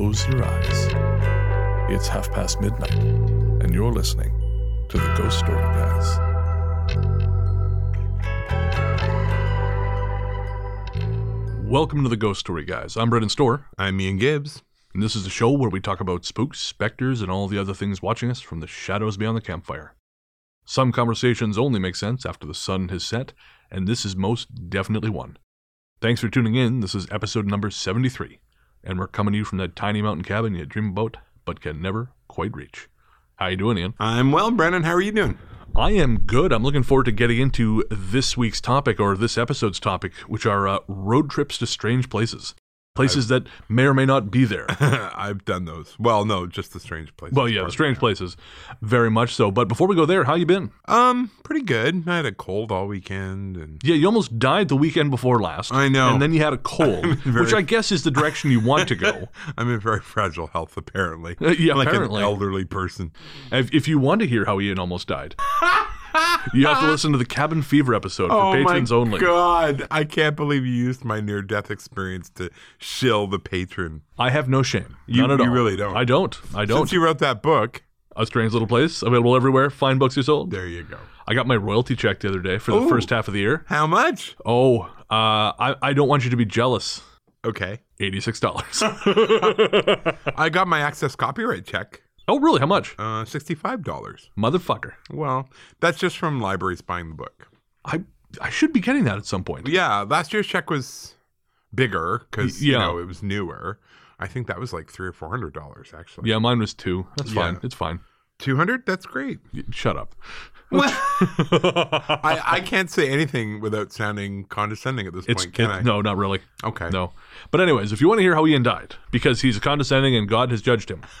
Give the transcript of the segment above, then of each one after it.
hold hands and close your eyes. It's half past midnight, and you're listening to the Ghost Story Guys. Welcome to the Ghost Story Guys. I'm Brennan Storr, I'm Ian Gibbs. and this is a show where we talk about spooks, specters, and all the other things watching us from the shadows beyond the campfire. Some conversations only make sense after the sun has set, and this is most definitely one. Thanks for tuning in. This is episode number 73, and we're coming to you from that tiny mountain cabin you dream about but can never quite reach. How you doing, Ian? I'm well, Brennan. How are you doing? I am good. I'm looking forward to getting into this week's topic or this episode's topic, which are uh, road trips to strange places. Places that may or may not be there. I've done those. Well, no, just the strange place. Well, yeah, the strange places, very much so. But before we go there, how you been? Um, pretty good. I had a cold all weekend, and Yeah, you almost died the weekend before last. I know. And then you had a cold, very- which I guess is the direction you want to go. I'm in very fragile health, apparently. Uh, yeah, like apparently. an elderly person. If, if you want to hear how Ian almost died, you have to listen to the Cabin Fever episode for patrons Oh my only. god! I can't believe you used my near-death experience to shill the patron. I have no shame. You- None at you all. really don't. I don't. I don't. Since you wrote that book, a strange little place, available everywhere. Fine books are sold. there you go. I got my royalty check the other day for the Ooh. first half of the year. How much? Oh, uh, I, I don't want you to be jealous. Okay. $86. I got my access copyright check. Oh, really? How much? Uh, sixty-five dollars. Motherfucker. Well, that's just from libraries buying the book. I, I should be getting that at some point. Yeah, last year's check was bigger because Y- you know it was newer. I think that was like three or four hundred dollars actually. Yeah, mine was two. That's Yeah. fine. It's fine. two hundred. That's great. Shut up. I, I can't say anything without sounding condescending at this It's point, can it- I? no, not really. Okay. No. But anyways, if you want to hear how Ian died, because he's condescending and God has judged him,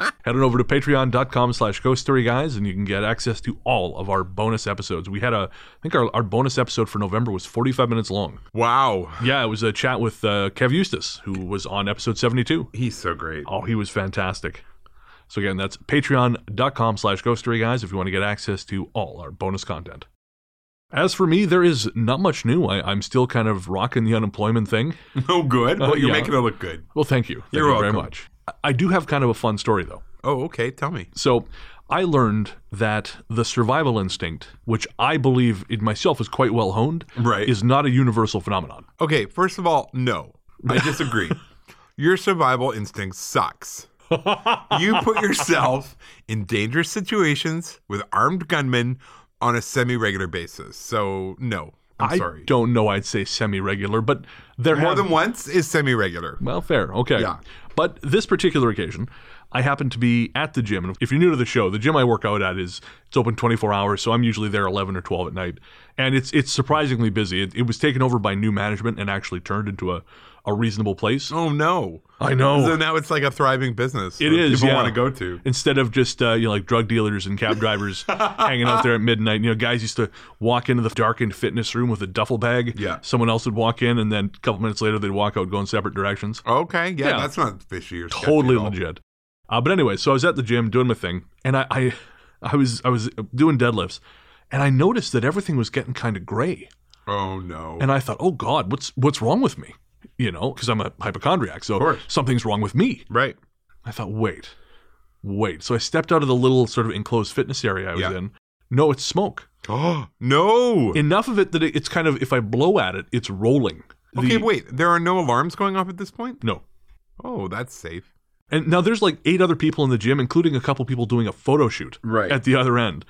head on over to patreon.com slash ghost story guys and you can get access to all of our bonus episodes. We had a, I think our, our bonus episode for November was 45 minutes long. Wow, Yeah, it was a chat with uh, Kev Eustace, who was on episode 72. he's so great. Oh, he was fantastic. So again, that's patreon.com slash ghost story guys if you want to get access to all our bonus content. As for me, there is not much new. I, I'm still kind of rocking the unemployment thing. Oh, good. Well, you're yeah. making it look good. Well, thank you. Thank You're you very welcome. much. I- do have kind of a fun story, though. Oh, okay. Tell me. So I learned that the survival instinct, which I believe in myself is quite well honed, Right. is not a universal phenomenon. Okay, first of all, no, I disagree. Your survival instinct sucks. you put yourself in dangerous situations with armed gunmen on a semi-regular basis. So no, I'm I sorry. don't know. I'd say semi-regular, but there More have than once is semi-regular. Well, fair. Okay. Yeah. But this particular occasion, I happened to be at the gym. And if you're new to the show, the gym I work out at is it's open 24 hours, so I'm usually there 11 or 12 at night. And it's it's surprisingly busy. It, it was taken over by new management and actually turned into a, a reasonable place. Oh no! I know. So now it's like a thriving business. It is. People yeah. want to go to. Instead of just uh, you know like drug dealers and cab drivers hanging out there at midnight, you know, guys used to walk into the darkened fitness room with a duffel bag. Yeah. Someone else would walk in, and then a couple minutes later they'd walk out, go in separate directions. Okay, yeah, Yeah. that's not fishy or totally legit. Uh, but anyway, so I was at the gym doing my thing, and I, I, I was I was doing deadlifts, and I noticed that everything was getting kind of gray, Oh no! and I thought, oh God, what's what's wrong with me? You know, because I'm a hypochondriac, so something's wrong with me. right. I thought, wait, wait. So I stepped out of the little sort of enclosed fitness area I was Yeah. in. No, it's smoke. Oh no! Enough of it that it's kind of if I blow at it, it's rolling. The- okay, wait. There are no alarms going off at this point. No. Oh, that's safe. And now there's like eight other people in the gym, including a couple people doing a photo shoot Right. at the other end,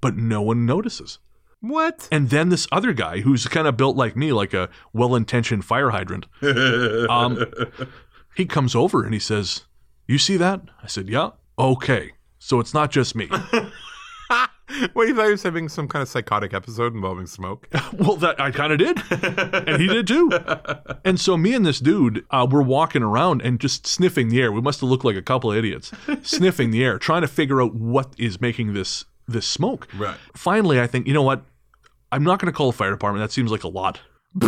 but no one notices. What? And then this other guy who's kind of built like me, like a well-intentioned fire hydrant, um, he comes over and he says, "You see that?" I said, "Yeah." Okay, so it's not just me. What you thought he was having some kind of psychotic episode involving smoke? well, that I kind of did, and he did too. And so me and this dude, uh, we're walking around and just sniffing the air. We must have looked like a couple of idiots, sniffing the air, trying to figure out what is making this this smoke. Right. Finally, I think you know what. I'm not going to call the fire department. That seems like a lot.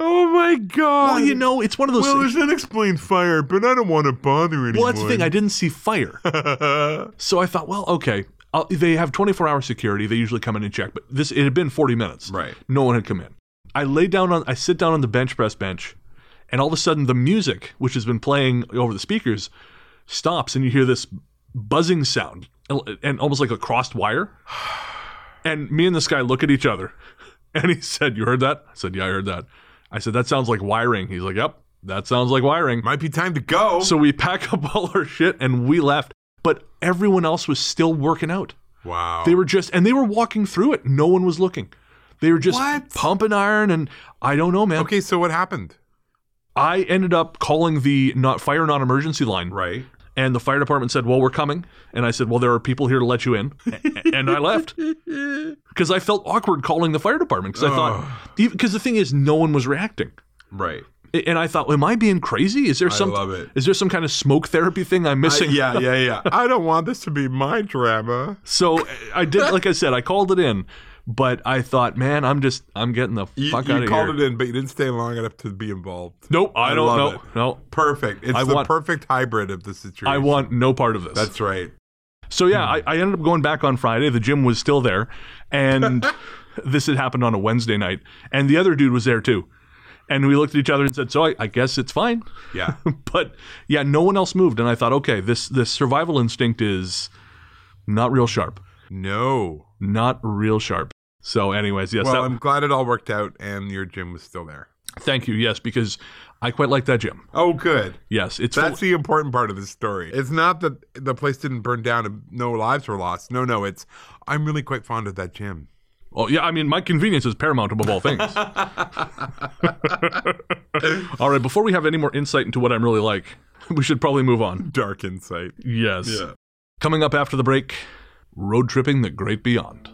Oh my god! Well, you know, it's one of those. Well, there's an unexplained fire, but I don't want to bother anyone. well, that's the thing. I didn't see fire. So I thought, well, okay. I'll, they have 24 hour security. They usually come in and check, but this it had been 40 minutes. Right. No one had come in. I lay down on, I sit down on the bench press bench, and all of a sudden the music, which has been playing over the speakers, stops, and you hear this buzzing sound, and almost like a crossed wire. And me and this guy look at each other, and he said, "You heard that?" I said, "Yeah, I heard that." I said, "That sounds like wiring." He's like, "Yep, that sounds like wiring." Might be time to go. So we pack up all our shit and we left, but everyone else was still working out. wow. They were just, and they were walking through it. No one was looking. They were just What? pumping iron, and I don't know, man. okay, so what happened? I ended up calling the not fire non emergency line, Right. And the fire department said, "Well, we're coming." And I said, "Well, there are people here to let you in," and I left because I felt awkward calling the fire department because I thought, because the thing is, no one was reacting. Right. And I thought, am I being crazy? Is there some? love it. Is there some kind of smoke therapy thing I'm missing? yeah, yeah, yeah. I don't want this to be my drama. So I did, like I said, I called it in, but I thought, man, I'm just, I'm getting the You, fuck you out of here. You called it in, but you didn't stay long enough to be involved. Nope, I, I don't know. it. No, Perfect. It's I the want- perfect hybrid of the situation. I want no part of this. That's right. so yeah, I, I ended up going back on Friday. The gym was still there, and this had happened on a Wednesday night, and the other dude was there too. And we looked at each other and said, "So I, I guess it's fine." Yeah. but yeah, no one else moved, and I thought, okay, this this survival instinct is not real sharp, no. not real sharp. So, anyways, yes, Well, that, I'm glad it all worked out and your gym was still there. thank you. Yes, because I quite like that gym. Oh, good. Yes, it's full- That's the important part of the story. It's not that the place didn't burn down and no lives were lost. No, no, it's I'm really quite fond of that gym. Oh yeah, I mean my convenience is paramount above all things. all right, before we have any more insight into what I'm really like, we should probably move on. Dark insight. Yes. Yeah. Coming up after the break, road tripping the great beyond.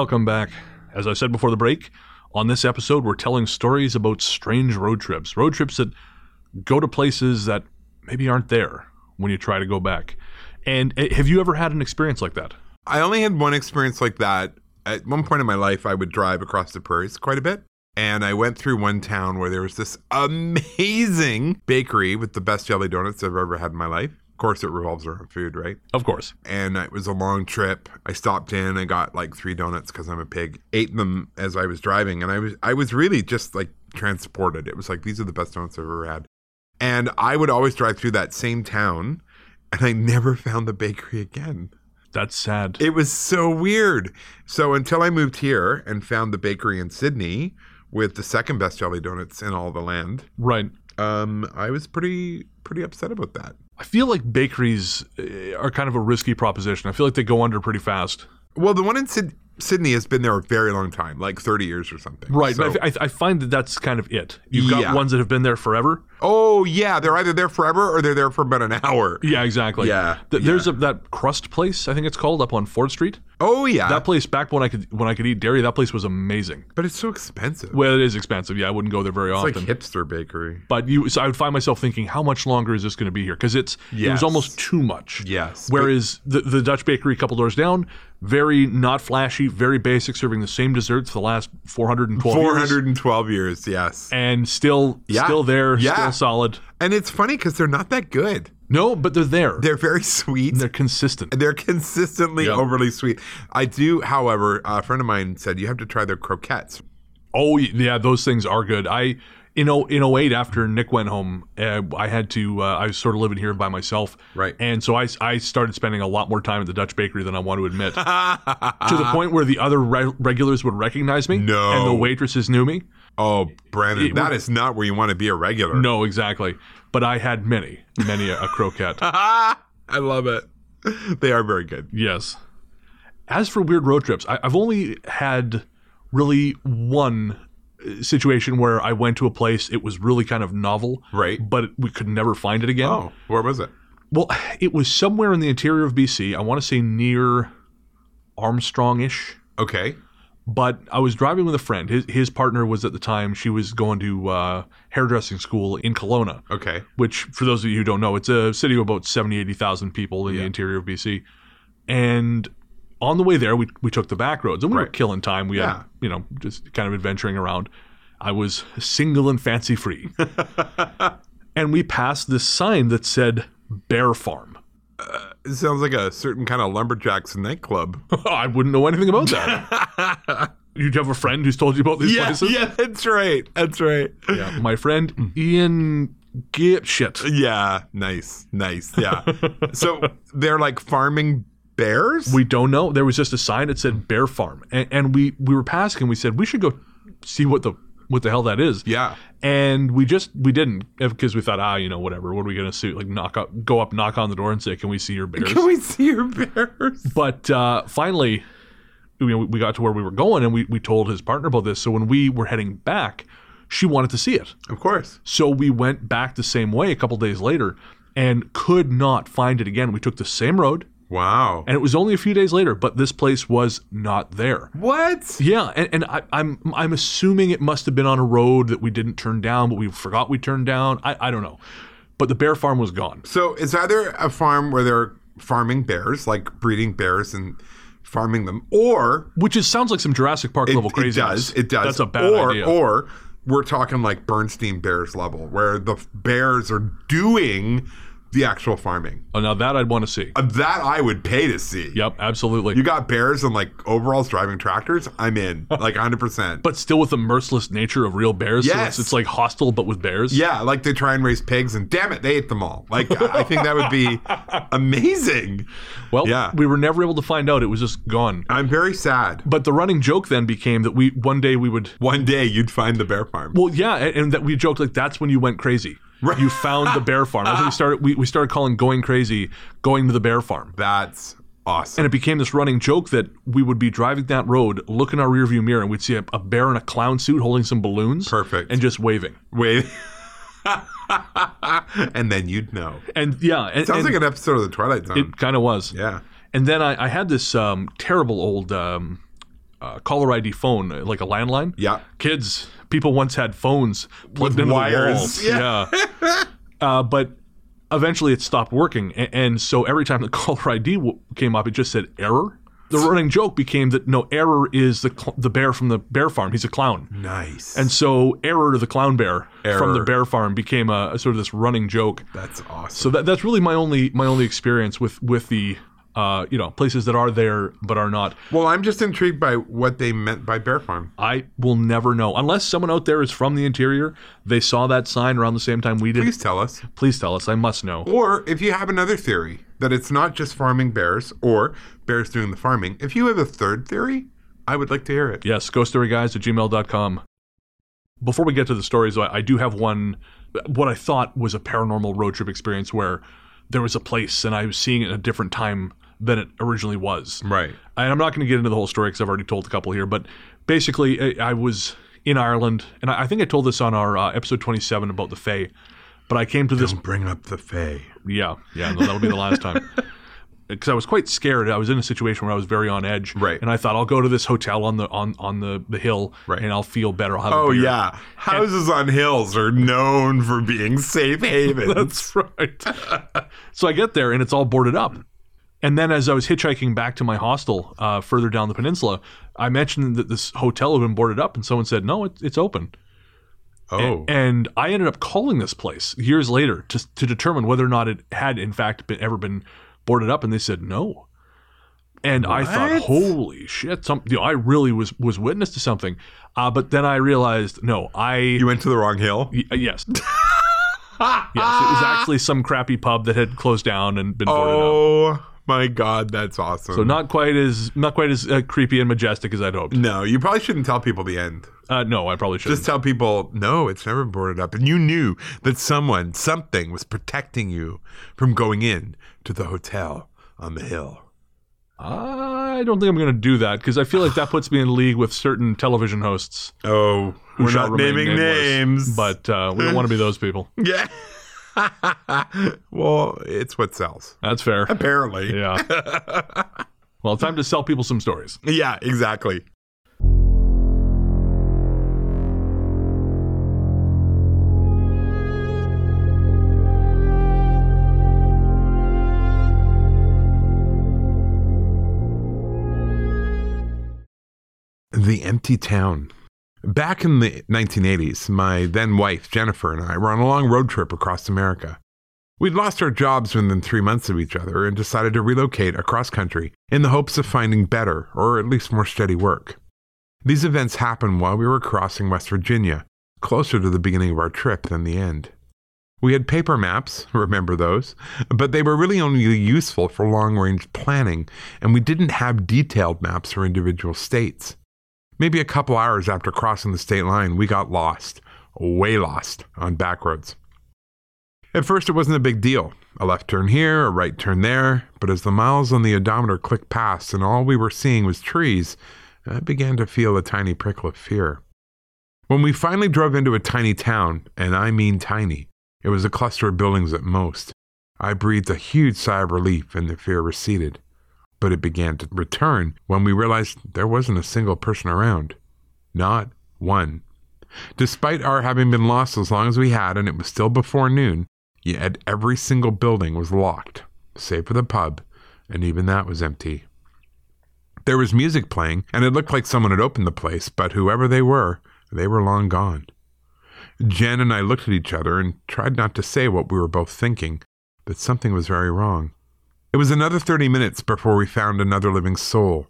Welcome back. As I said before the break, on this episode, we're telling stories about strange road trips. Road trips that go to places that maybe aren't there when you try to go back. And eh, have you ever had an experience like that? I only had one experience like that. At one point in my life, I would drive across the prairies quite a bit. And I went through one town where there was this amazing bakery with the best jelly donuts I've ever had in my life. Of course, it revolves around food, right? Of course. and it was a long trip. I stopped in, I got like three donuts because I'm a pig. Ate them as I was driving, and I was I was really just like transported. It was like these are the best donuts I've ever had. And I would always drive through that same town, and I never found the bakery again. That's sad. It was so weird. So until I moved here and found the bakery in Sydney with the second best jelly donuts in all the land, right. um, I was pretty pretty upset about that. I feel like bakeries eh, are kind of a risky proposition. I feel like they go under pretty fast. Well, the one in Syd- Sydney has been there a very long time, like 30 years or something. Right. So- but I, I find that that's kind of it. You've got Yeah. ones that have been there forever. Oh, yeah. They're either there forever or they're there for about an hour. Yeah, exactly. Yeah, Th- There's a, that crust place, I think it's called, up on Ford Street. Oh, yeah. That place back when I could when I could eat dairy, that place was amazing. but it's so expensive. Well, it is expensive. Yeah, I wouldn't go there very it's like often. hipster bakery. but you, so I would find myself thinking, how much longer is this going to be here? Because it's it was almost too much. Yes. but- Whereas the the Dutch bakery a couple doors down, very not flashy, very basic, serving the same desserts for the last 412 years. 412 years, yes. and still Yeah. still there, Yeah. still solid. And it's funny because they're not that good. No, but they're there. They're, very sweet. And They're consistent. They're consistently Yeah. overly sweet. I do, however, a friend of mine said you have to try their croquettes. Oh yeah, those things are good. I in oh in 08 after Nick went home, uh, I had to. Uh, I was sort of living here by myself, Right. And so I I started spending a lot more time at the Dutch bakery than I want to admit. to the point where the other re- regulars would recognize me, No. and the waitresses knew me. Oh, Brennan, It- that is not where you want to be a regular. No, exactly. But I had many, many a, a croquette. I love it. They are very good. Yes. As for weird road trips, I, I've only had really one uh, situation where I went to a place. It was really kind of novel, Right. But we could never find it again. Oh, where was it? Well, it was somewhere in the interior of BC. I want to say near Armstrong-ish, Okay. But I was driving with a friend. His his partner was at the time she was going to uh, hairdressing school in Kelowna, Okay. which for those of you who don't know, it's a city of about 70, 80,000 people in the interior of BC. And on the way there, we we took the back roads and we were killing time. We Yeah. had you know just kind of adventuring around. I was single and fancy free, and we passed this sign that said Bear Farm. It sounds like a certain kind of lumberjacks nightclub. I wouldn't know anything about that. you have a friend who's told you about these yeah, places? yeah, that's right. That's right. Yeah, my friend Ian shit. Yeah, nice, nice. Yeah. so they're like farming bears. We don't know. There was just a sign that said Bear Farm, and, and we we were passing. and We said we should go see what the what the hell that is. yeah. And we just we didn't because we thought ah you know whatever what are we gonna see like knock up go up knock on the door and say can we see your bears? Can we see your bears? But uh, finally, you know, we got to where we were going, and we, we told his partner about this. So when we were heading back, she wanted to see it. Of course. So we went back the same way a couple days later, and could not find it again. We took the same road, Wow. and it was only a few days later, but this place was not there. what? Yeah, and, and I, I'm I'm assuming it must have been on a road that we didn't turn down, but we forgot we turned down. I, I don't know, but the bear farm was gone. So it's either a farm where they're farming bears, like breeding bears and farming them, or Which is sounds like some Jurassic Park it, level it does. It does. That's a bad or, idea. Or we're talking like Bernstein Bears level, where the bears are doing the actual farming. oh, now that I'd want to see. Uh, That I would pay to see. Yep, absolutely. You got bears and like overalls driving tractors. I'm in, like 100. percent but still with the merciless nature of real bears. So Yes. it's, it's like hostile, but with bears. Yeah, like they try and raise pigs, and damn it, they ate them all. Like I I think that would be amazing. Well, Yeah. we were never able to find out. It was just gone. I'm very sad. But the running joke then became that we one day we would. One day you'd find the bear farm. Well, yeah, and, and that we joked like that's when you went crazy. Right. You found the bear farm. That's when we started. We, we started calling going crazy, going to the bear farm. That's awesome. And it became this running joke that we would be driving that road, look in our rearview mirror, and we'd see a, a bear in a clown suit holding some balloons. Perfect. And just waving. Wait. and then you'd know. And yeah, and, Sounds and like an episode of the Twilight Zone. it kind of was. yeah. And then I, I had this um, terrible old um, uh, caller ID phone, uh, like a landline. Yeah. Kids, people once had phones plugged With into wires. the walls. Yeah. uh, but eventually it stopped working. And, and so every time the caller ID w- came up, it just said error. The running joke became that no, error is the cl- the bear from the bear farm. He's a clown. Nice. And so error to the clown bear from the bear farm became a, a sort of this running joke. that's awesome. So that, that's really my only my only experience with with the uh, you know places that are there but are not. well, I'm just intrigued by what they meant by bear farm. I will never know unless someone out there is from the interior. They saw that sign around the same time we did. Please tell us. Please tell us. I must know. Or if you have another theory that it's not just farming bears or bears doing the farming, if you have a third theory, I would like to hear it. Yes, ghoststoryguys at gmail.com. Before we get to the stories, I, I do have one, what I thought was a paranormal road trip experience where there was a place and I was seeing it at a different time than it originally was. Right. And I'm not going to get into the whole story because I've already told a couple here, but basically, I, I was in Ireland, and I, I think I told this on our uh, episode 27 about the Fae. But I came to this, Don't bring up the Fae. yeah, yeah, no, that'll be the last time. Because I was quite scared. I was in a situation where I was very on edge, Right. And I thought I'll go to this hotel on the on on the, the hill, Right. and I'll feel better. I'll have a Oh beer. yeah, houses on hills are known for being safe havens. That's right. so I get there and it's all boarded up. And then as I was hitchhiking back to my hostel uh, further down the peninsula, I mentioned that this hotel had been boarded up, and someone said, "No, it, it's open." oh, And I ended up calling this place years later to to determine whether or not it had in fact been ever been boarded up, and they said no. And I thought, holy shit! Some, you know, I really was was witness to something. Uh, but then I realized, no, I you went to the wrong hill. Y- uh, yes. yes, it was actually some crappy pub that had closed down and been boarded up. My god, that's awesome. So not quite as not quite as uh, creepy and majestic as I'd hoped. no, you probably shouldn't tell people the end. Uh, no, I probably shouldn't. Just tell people, no, it's never boarded up. And you knew that someone, something was protecting you from going in to the hotel on the hill. I don't think I'm going to do that because I feel like that puts me in league with certain television hosts Oh, we're not naming nameless. names. but uh, we don't want to be those people. yeah. well, it's what sells. That's fair. Apparently. Yeah. well, time to sell people some stories. Yeah, exactly. The Empty Town Back in the 1980s, my then wife, Jennifer, and I were on a long road trip across America. We'd lost our jobs within three months of each other and decided to relocate across country in the hopes of finding better, or at least more steady work. These events happened while we were crossing West Virginia, closer to the beginning of our trip than the end. We had paper maps, remember those, but they were really only useful for long range planning, and we didn't have detailed maps for individual states. Maybe a couple hours after crossing the state line, we got lost, way lost, on back roads. At first, it wasn't a big deal a left turn here, a right turn there, but as the miles on the odometer clicked past and all we were seeing was trees, I began to feel a tiny prickle of fear. When we finally drove into a tiny town, and I mean tiny, it was a cluster of buildings at most, I breathed a huge sigh of relief and the fear receded. But it began to return when we realized there wasn't a single person around. Not one. Despite our having been lost as long as we had and it was still before noon, yet every single building was locked, save for the pub, and even that was empty. There was music playing, and it looked like someone had opened the place, but whoever they were, they were long gone. Jen and I looked at each other and tried not to say what we were both thinking, that something was very wrong. It was another 30 minutes before we found another living soul,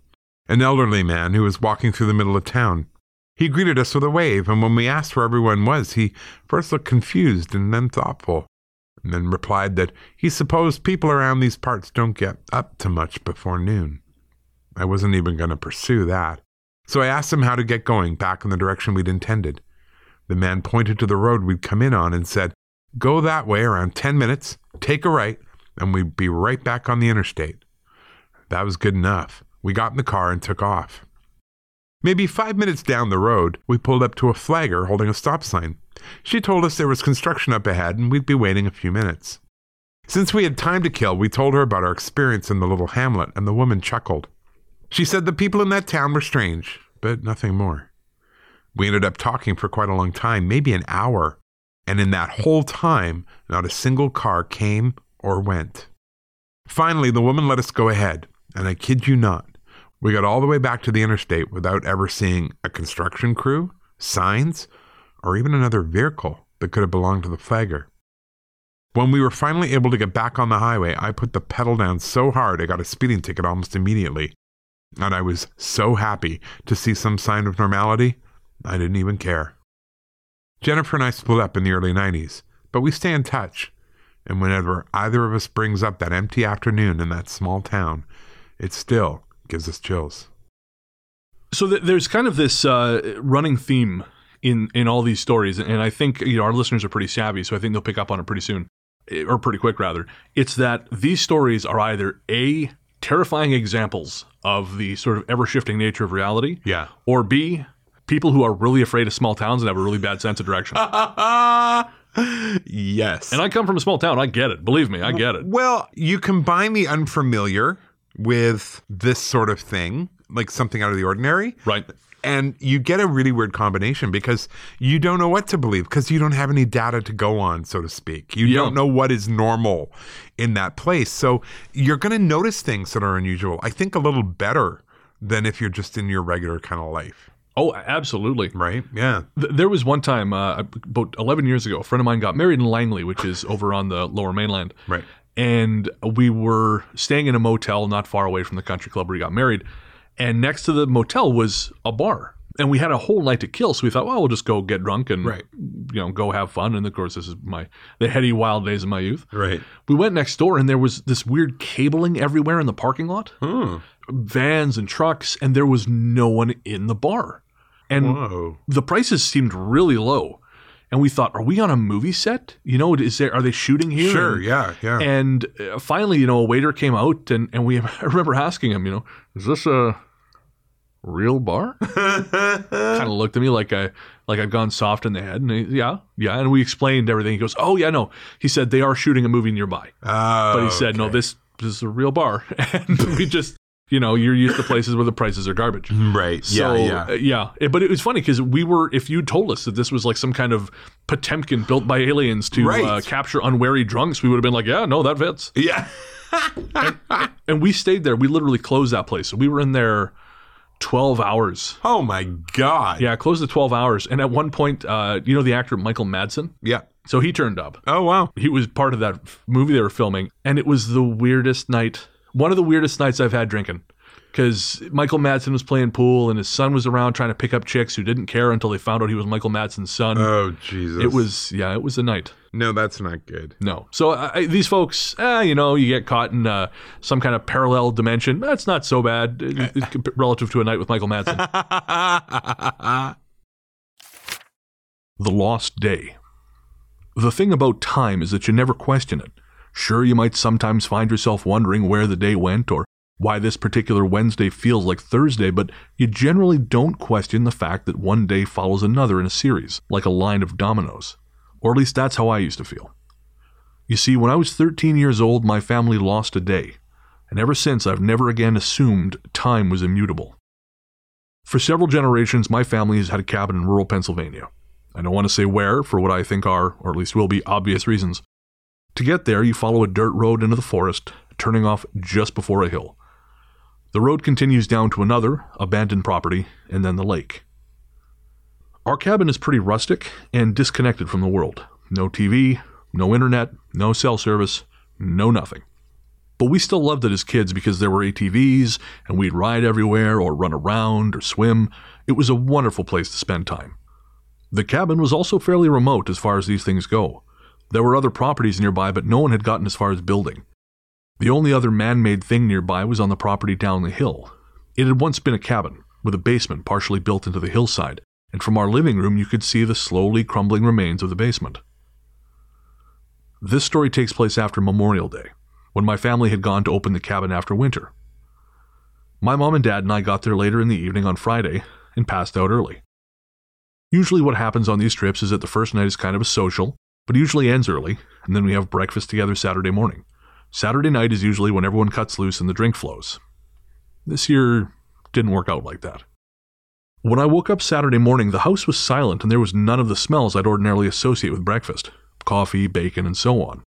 an elderly man who was walking through the middle of town. He greeted us with a wave, and when we asked where everyone was, he first looked confused and then thoughtful, and then replied that he supposed people around these parts don't get up to much before noon. I wasn't even going to pursue that, so I asked him how to get going back in the direction we'd intended. The man pointed to the road we'd come in on and said, Go that way around 10 minutes, take a right, and we'd be right back on the interstate. That was good enough. We got in the car and took off. Maybe five minutes down the road, we pulled up to a flagger holding a stop sign. She told us there was construction up ahead and we'd be waiting a few minutes. Since we had time to kill, we told her about our experience in the little hamlet, and the woman chuckled. She said the people in that town were strange, but nothing more. We ended up talking for quite a long time, maybe an hour, and in that whole time, not a single car came or went. Finally, the woman let us go ahead, and I kid you not, we got all the way back to the interstate without ever seeing a construction crew, signs, or even another vehicle that could have belonged to the flagger. When we were finally able to get back on the highway, I put the pedal down so hard I got a speeding ticket almost immediately. And I was so happy to see some sign of normality, I didn't even care. Jennifer and I split up in the early 90s, but we stay in touch. And whenever either of us brings up that empty afternoon in that small town, it still gives us chills. So th- there's kind of this uh, running theme in in all these stories, and I think you know our listeners are pretty savvy, so I think they'll pick up on it pretty soon, eh, or pretty quick rather. It's that these stories are either a terrifying examples of the sort of ever shifting nature of reality, Yeah. or b people who are really afraid of small towns and have a really bad sense of direction. yes. and I come from a small town, I get it. Believe me, I get it. Well, you combine the unfamiliar with this sort of thing, like something out of the ordinary, Right. and you get a really weird combination because you don't know what to believe because you don't have any data to go on, so to speak. You Yeah. don't know what is normal in that place. So you're going to notice things that are unusual, I think, a little better than if you're just in your regular kind of life, Oh, absolutely. right? Yeah. Th- There was one time, uh, about 11 years ago, a friend of mine got married in Langley, which is over on the lower mainland. Right. And we were staying in a motel not far away from the country club where he got married. And next to the motel was a bar. And we had a whole night to kill. So we thought, well, we'll just go get drunk and, Right. you know, go have fun. And of course, this is my, the heady wild days of my youth. Right. We went next door and there was this weird cabling everywhere in the parking lot Hmm. Vans and trucks. And there was no one in the bar. And Whoa. the prices seemed really low and we thought are we on a movie set you know is there are they shooting here Sure. and, Yeah. Yeah. and uh, finally you know a waiter came out and and we I remember asking him you know is this a real bar kind of looked at me like I like I've gone soft in the head and he, yeah yeah and we explained everything he goes oh yeah no he said they are shooting a movie nearby Oh, but he said no this this is a real bar and we just you know you're used to places where the prices are garbage Right. so, yeah. Yeah. uh, yeah. It- But it was funny because we were, if you told us that this was like some kind of Potemkin built by aliens to Right. uh, capture unwary drunks, we would have been like, yeah, no, that fits. yeah. And we stayed there. We literally closed that place. So we were in there 12 hours. Oh my god. Yeah, Closed to 12 hours. And at one point, uh, you know the actor Michael Madsen? Yeah. So he turned up. Oh wow. He was part of that movie they were filming, and it was the weirdest night. One of the weirdest nights I've had drinking. Because Michael Madsen was playing pool, and his son was around trying to pick up chicks who didn't care until they found out he was Michael Madsen's son. Oh Jesus. it was, yeah, it was a night. No, that's not good. No. So I, these folks, eh, you know, you get caught in uh, some kind of parallel dimension. That's not so bad uh, relative to a night with Michael Madsen. the Lost Day. The thing about time is that you never question it. Sure, you might sometimes find yourself wondering where the day went or why this particular Wednesday feels like Thursday, but you generally don't question the fact that one day follows another in a series, like a line of dominoes. Or at least that's how I used to feel. You see, when I was 13 years old, my family lost a day, and ever since I've never again assumed time was immutable. For several generations, my family has had a cabin in rural Pennsylvania. I don't want to say where, for what I think are, or at least will be, obvious reasons. To get there, you follow a dirt road into the forest, turning off just before a hill. The road continues down to another, abandoned property, and then the lake. Our cabin is pretty rustic and disconnected from the world. No TV, no internet, no cell service, no nothing. But we still loved it as kids because there were ATVs and we'd ride everywhere or run around or swim. It was a wonderful place to spend time. The cabin was also fairly remote as far as these things go. There were other properties nearby, but no one had gotten as far as building. The only other man made thing nearby was on the property down the hill. It had once been a cabin, with a basement partially built into the hillside, and from our living room you could see the slowly crumbling remains of the basement. This story takes place after Memorial Day, when my family had gone to open the cabin after winter. My mom and dad and I got there later in the evening on Friday and passed out early. Usually, what happens on these trips is that the first night is kind of a social, but usually ends early, and then we have breakfast together Saturday morning. Saturday night is usually when everyone cuts loose and the drink flows. This year didn't work out like that. When I woke up Saturday morning, the house was silent and there was none of the smells I'd ordinarily associate with breakfast coffee, bacon, and so on.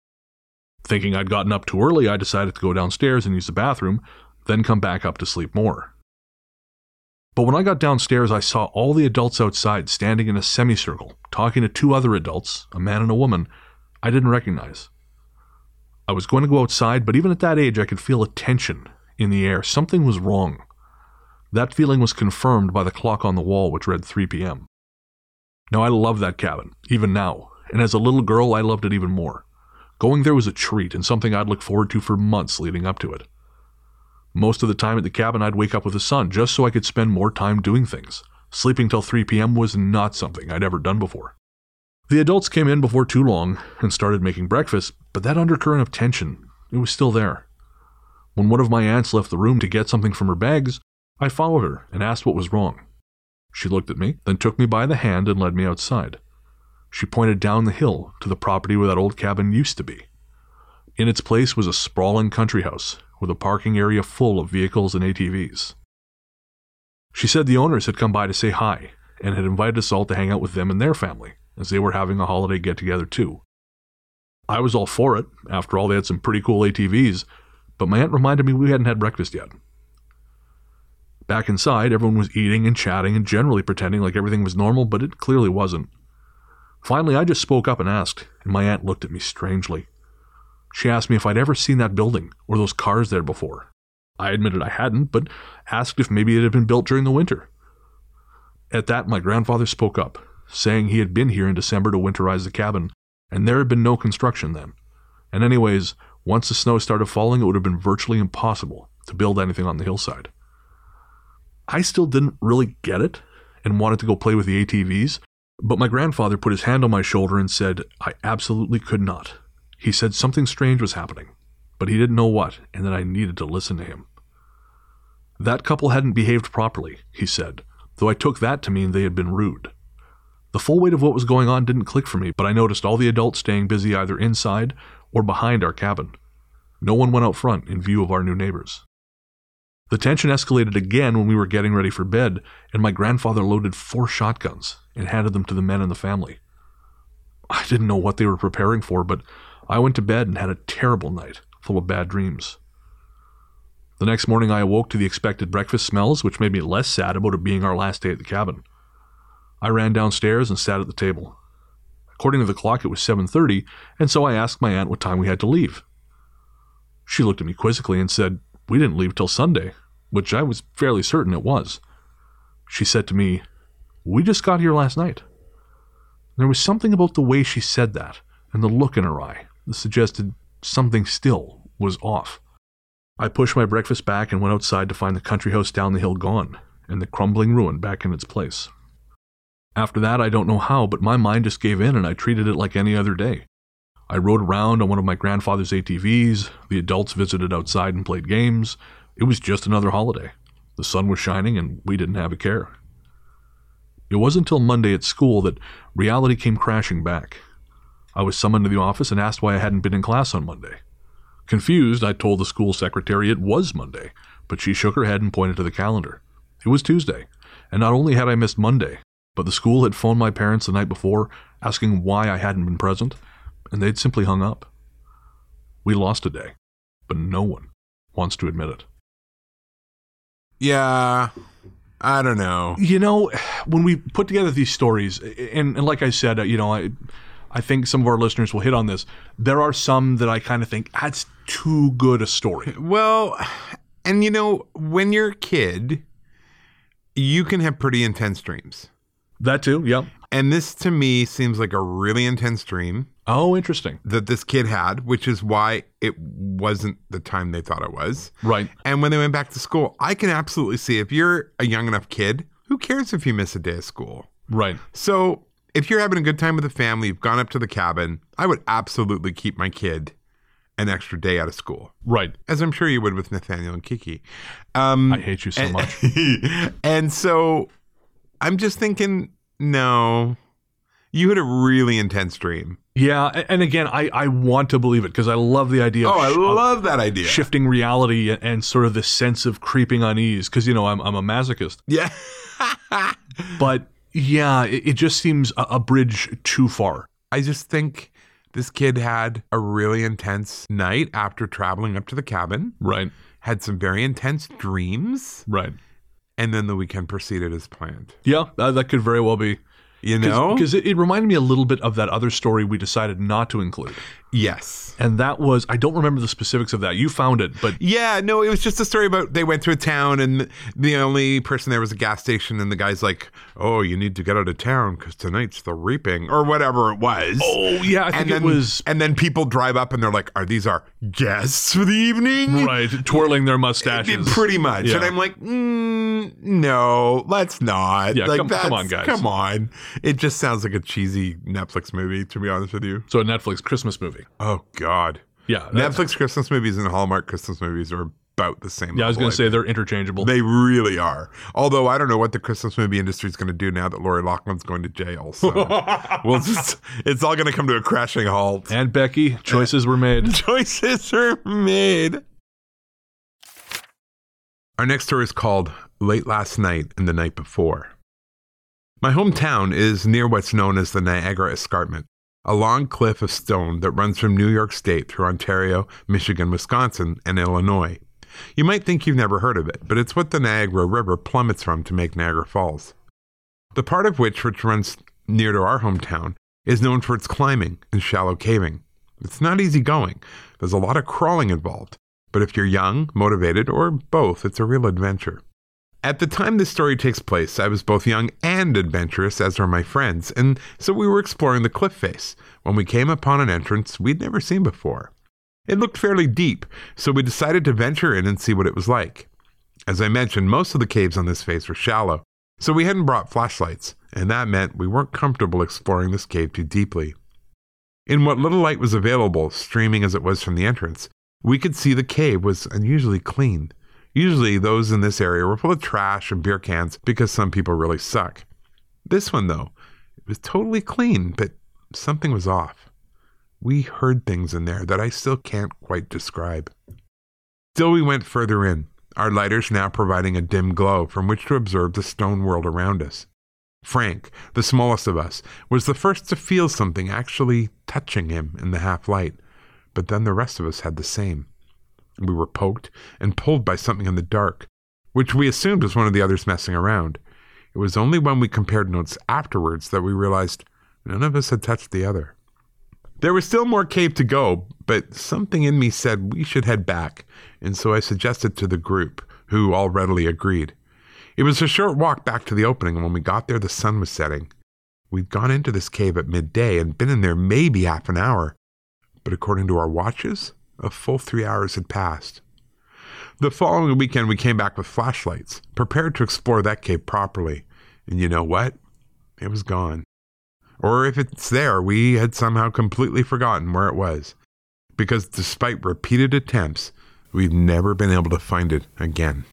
Thinking I'd gotten up too early, I decided to go downstairs and use the bathroom, then come back up to sleep more. But when I got downstairs, I saw all the adults outside standing in a semicircle, talking to two other adults, a man and a woman, I didn't recognize. I was going to go outside, but even at that age, I could feel a tension in the air. Something was wrong. That feeling was confirmed by the clock on the wall, which read 3 p.m. Now, I love that cabin, even now, and as a little girl, I loved it even more. Going there was a treat and something I'd look forward to for months leading up to it. Most of the time at the cabin, I'd wake up with the sun just so I could spend more time doing things. Sleeping till 3 p.m. was not something I'd ever done before. The adults came in before too long and started making breakfast, but that undercurrent of tension, it was still there. When one of my aunts left the room to get something from her bags, I followed her and asked what was wrong. She looked at me, then took me by the hand and led me outside. She pointed down the hill to the property where that old cabin used to be. In its place was a sprawling country house with a parking area full of vehicles and ATVs. She said the owners had come by to say hi and had invited us all to hang out with them and their family, as they were having a holiday get together too. I was all for it. After all, they had some pretty cool ATVs, but my aunt reminded me we hadn't had breakfast yet. Back inside, everyone was eating and chatting and generally pretending like everything was normal, but it clearly wasn't. Finally, I just spoke up and asked, and my aunt looked at me strangely. She asked me if I'd ever seen that building or those cars there before. I admitted I hadn't, but asked if maybe it had been built during the winter. At that, my grandfather spoke up, saying he had been here in December to winterize the cabin, and there had been no construction then. And, anyways, once the snow started falling, it would have been virtually impossible to build anything on the hillside. I still didn't really get it and wanted to go play with the ATVs, but my grandfather put his hand on my shoulder and said I absolutely could not. He said something strange was happening, but he didn't know what, and that I needed to listen to him. That couple hadn't behaved properly, he said, though I took that to mean they had been rude. The full weight of what was going on didn't click for me, but I noticed all the adults staying busy either inside or behind our cabin. No one went out front in view of our new neighbors. The tension escalated again when we were getting ready for bed, and my grandfather loaded four shotguns and handed them to the men in the family. I didn't know what they were preparing for, but I went to bed and had a terrible night, full of bad dreams. The next morning, I awoke to the expected breakfast smells, which made me less sad about it being our last day at the cabin. I ran downstairs and sat at the table. According to the clock, it was 7:30, and so I asked my aunt what time we had to leave. She looked at me quizzically and said, "We didn't leave till Sunday," which I was fairly certain it was. She said to me, "We just got here last night." There was something about the way she said that and the look in her eye suggested something still was off. I pushed my breakfast back and went outside to find the country house down the hill gone and the crumbling ruin back in its place. After that, I don't know how, but my mind just gave in and I treated it like any other day. I rode around on one of my grandfather's ATVs, the adults visited outside and played games. It was just another holiday. The sun was shining and we didn't have a care. It wasn't until Monday at school that reality came crashing back. I was summoned to the office and asked why I hadn't been in class on Monday. Confused, I told the school secretary it was Monday, but she shook her head and pointed to the calendar. It was Tuesday, and not only had I missed Monday, but the school had phoned my parents the night before asking why I hadn't been present, and they'd simply hung up. We lost a day, but no one wants to admit it. Yeah, I don't know. You know, when we put together these stories, and, and like I said, you know, I, I think some of our listeners will hit on this. There are some that I kind of think that's too good a story. Well, and you know, when you're a kid, you can have pretty intense dreams. That too, yeah. And this to me seems like a really intense dream Oh, interesting. that this kid had, which is why it wasn't the time they thought it was. Right. And when they went back to school, I can absolutely see if you're a young enough kid, who cares if you miss a day of school? Right. So if you're having a good time with the family, you've gone up to the cabin, I would absolutely keep my kid an extra day out of school, Right. as I'm sure you would with Nathaniel and Kiki. Um, I hate you so much. and so I'm just thinking, no, you had a really intense dream. Yeah, and again, I, I want to believe it because I love the idea Oh, I love that idea. shifting reality and, and sort of this sense of creeping unease because, you know, I'm, I'm a masochist. Yeah. But yeah, it, it just seems a, a bridge too far. I just think this kid had a really intense night after traveling up to the cabin, Right. had some very intense dreams, Right. and then the weekend proceeded as planned. Yeah, that, that could very well be. You know? Because it, it reminded me a little bit of that other story we decided not to include. Yes. And that was, I don't remember the specifics of that. You found it, but Yeah, no, it was just a story about they went to a town and the only person there was a gas station, and the guy's like, "Oh, you need to get out of town because tonight's the reaping or whatever it was." oh, yeah, I think and it then, was and then people drive up and they're like, "Are these our guests for the evening?" right, twirling their mustaches. Pretty much. Yeah. And I'm like, mm, no, let's not. Yeah, like, come- come on, guys. Come on. It just sounds like a cheesy Netflix movie, to be honest with you. So a Netflix Christmas movie. Oh, God. Yeah. Netflix Christmas movies and Hallmark Christmas movies are about the same. yeah, I was going to say they're interchangeable. They really are. Although I don't know what the Christmas movie industry is going to do now that Lori Loughlin's going to jail. So we'll just, it's all going to come to a crashing halt. and Becky, choices were made. Choices are made. Our next story is called Late Last Night and the Night Before. My hometown is near what's known as the Niagara Escarpment, a long cliff of stone that runs from New York State through Ontario, Michigan, Wisconsin, and Illinois. You might think you've never heard of it, but it's what the Niagara River plummets from to make Niagara Falls. The part of which, which runs near to our hometown, is known for its climbing and shallow caving. It's not easy going. There's a lot of crawling involved. But if you're young, motivated, or both, it's a real adventure. At the time this story takes place, I was both young and adventurous, as were my friends, and so we were exploring the cliff face when we came upon an entrance we'd never seen before. It looked fairly deep, so we decided to venture in and see what it was like. As I mentioned, most of the caves on this face were shallow, so we hadn't brought flashlights, and that meant we weren't comfortable exploring this cave too deeply. In what little light was available, streaming as it was from the entrance, we could see the cave was unusually clean. Usually, those in this area were full of trash and beer cans because some people really suck. This one, though, it was totally clean, but something was off. We heard things in there that I still can't quite describe. Still, we went further in, our lighters now providing a dim glow from which to observe the stone world around us. Frank, the smallest of us, was the first to feel something actually touching him in the half light, but then the rest of us had the same. We were poked and pulled by something in the dark, which we assumed was one of the others messing around. It was only when we compared notes afterwards that we realized none of us had touched the other. There was still more cave to go, but something in me said we should head back, and so I suggested to the group, who all readily agreed. It was a short walk back to the opening, and when we got there, the sun was setting. We'd gone into this cave at midday and been in there maybe half an hour, but according to our watches, a full three hours had passed. The following weekend, we came back with flashlights, prepared to explore that cave properly. And you know what? It was gone. Or if it's there, we had somehow completely forgotten where it was. Because despite repeated attempts, we've never been able to find it again.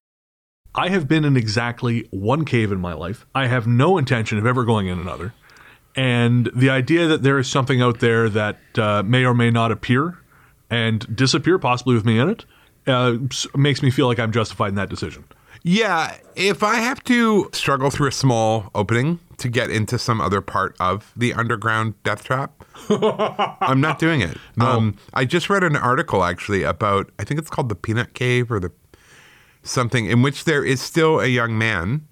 I have been in exactly one cave in my life. I have no intention of ever going in another. And the idea that there is something out there that uh, may or may not appear and disappear, possibly with me in it, uh, makes me feel like I'm justified in that decision. Yeah, if I have to struggle through a small opening to get into some other part of the underground death trap, I'm not doing it. Um, I just read an article actually about, I think it's called the Peanut Cave or the something, in which there is still a young man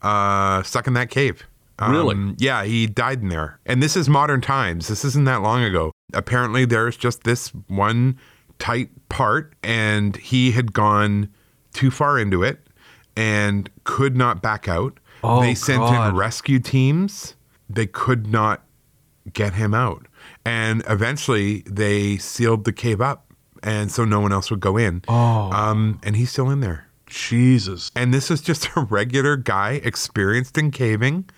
uh, stuck in that cave. Um, Really? Yeah, he died in there. And this is modern times. This isn't that long ago. Apparently, there's just this one tight part, and he had gone too far into it and could not back out. Oh, they sent God. in rescue teams. They could not get him out. And eventually, they sealed the cave up, and so no one else would go in. Oh. Um, and he's still in there. Jesus. And this is just a regular guy experienced in caving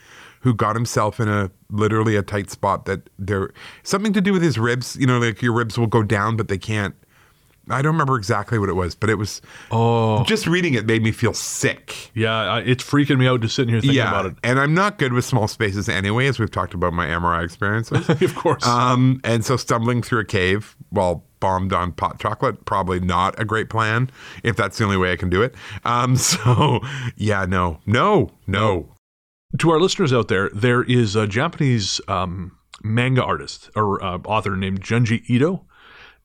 who got himself in a literally a tight spot that there something to do with his ribs, you know, like your ribs will go down but they can't I don't remember exactly what it was, but it was Oh. just reading it made me feel sick. Yeah, I- it's freaking me out just sitting here thinking yeah, about it. and I'm not good with small spaces anyway, as we've talked about my MRI experiences. of course. Um, and so stumbling through a cave while bombed on pot chocolate, probably not a great plan if that's the only way I can do it. Um, so yeah, no, no, no. To our listeners out there, there is a Japanese um, manga artist or uh, author named Junji Ito,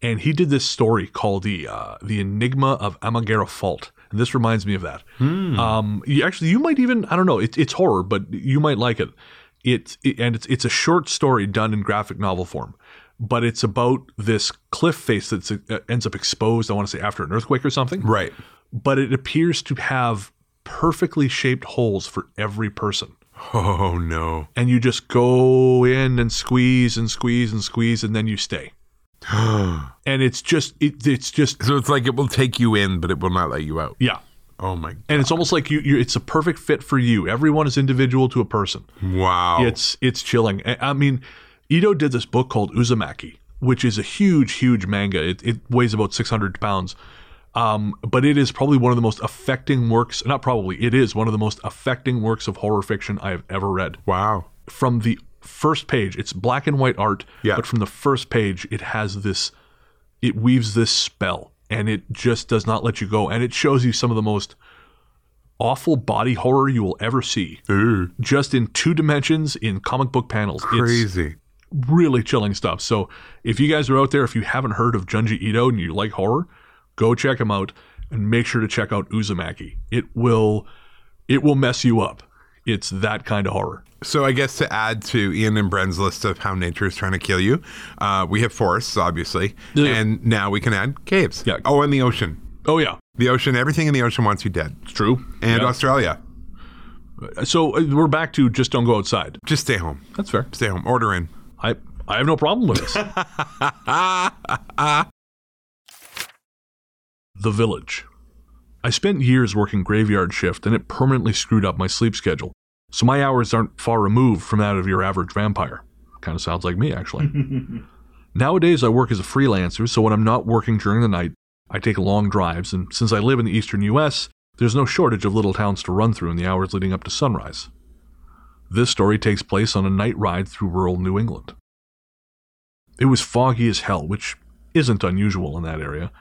and he did this story called the uh, the Enigma of Amigara Fault. And this reminds me of that. Um, you, actually, you might even I don't know. It, it's horror, but you might like it. It, it and it's it's a short story done in graphic novel form. But it's about this cliff face that uh, ends up exposed. I want to say after an earthquake or something Right. but it appears to have perfectly shaped holes for every person. Oh no. And you just go in and squeeze and squeeze and squeeze, and then you stay. and it's just, it, it's just, So it's like it will take you in, but it will not let you out. yeah. Oh my. God. And it's almost like you, you, it's a perfect fit for you. Everyone is individual to a person. Wow. It's, it's chilling. I I mean, Ito did this book called Uzumaki, which is a huge, huge manga. It, it weighs about 600 pounds. Um, but it is probably one of the most affecting works, not probably, it is one of the most affecting works of horror fiction I have ever read. wow. From the first page, it's black and white art, Yeah. but from the first page, it has this, it weaves this spell and it just does not let you go. And it shows you some of the most awful body horror you will ever see, Ooh, just in two dimensions in comic book panels. It's, crazy. really chilling stuff. So if you guys are out there, if you haven't heard of Junji Ito and you like horror, go check him out and make sure to check out Uzumaki. It will it will mess you up. It's that kind of horror. So I guess to add to Ian and Bren's list of how nature is trying to kill you, uh, we have forests, obviously, Yeah. and now we can add caves. Yeah. Oh, and the ocean. Oh yeah, The ocean. Everything in the ocean wants you dead. it's true. And Yeah. Australia. so uh, we're back to just don't go outside. Just stay home. That's fair. Stay home. Order in. I I have no problem with this. the Village. I spent years working graveyard shift and it permanently screwed up my sleep schedule. So my hours aren't far removed from that of your average vampire. Kind of sounds like me, actually. Nowadays, I work as a freelancer, so when I'm not working during the night, I take long drives, and since I live in the eastern US, there's no shortage of little towns to run through in the hours leading up to sunrise. This story takes place on a night ride through rural New England. It was foggy as hell, which isn't unusual in that area.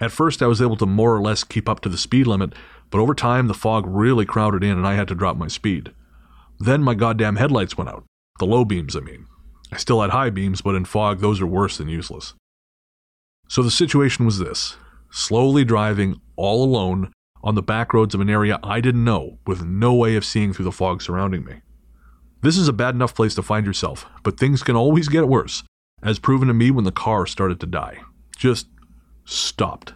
At first, I was able to more or less keep up to the speed limit, but over time, the fog really crowded in and I had to drop my speed. Then my goddamn headlights went out. The low beams, I mean. I still had high beams, but in fog, those are worse than useless. So the situation was this slowly driving all alone on the back roads of an area I didn't know with no way of seeing through the fog surrounding me. This is a bad enough place to find yourself, but things can always get worse, as proven to me when the car started to die. Just stopped.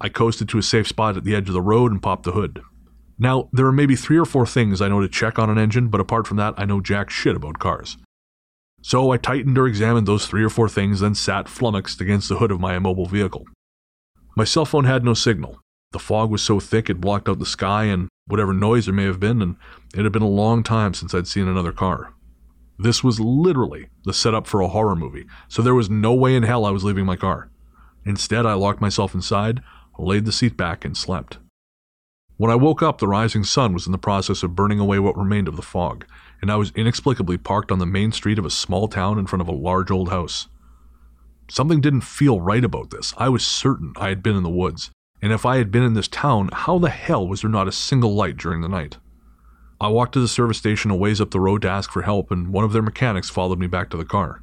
I coasted to a safe spot at the edge of the road and popped the hood. Now, there are maybe three or four things I know to check on an engine, but apart from that, I know jack shit about cars. So I tightened or examined those three or four things, then sat flummoxed against the hood of my immobile vehicle. My cell phone had no signal. The fog was so thick it blocked out the sky and whatever noise there may have been, and it had been a long time since I'd seen another car. This was literally the setup for a horror movie, so there was no way in hell I was leaving my car. Instead, I locked myself inside, laid the seat back, and slept. When I woke up, the rising sun was in the process of burning away what remained of the fog, and I was inexplicably parked on the main street of a small town in front of a large old house. Something didn't feel right about this. I was certain I had been in the woods, and if I had been in this town, how the hell was there not a single light during the night? I walked to the service station a ways up the road to ask for help, and one of their mechanics followed me back to the car.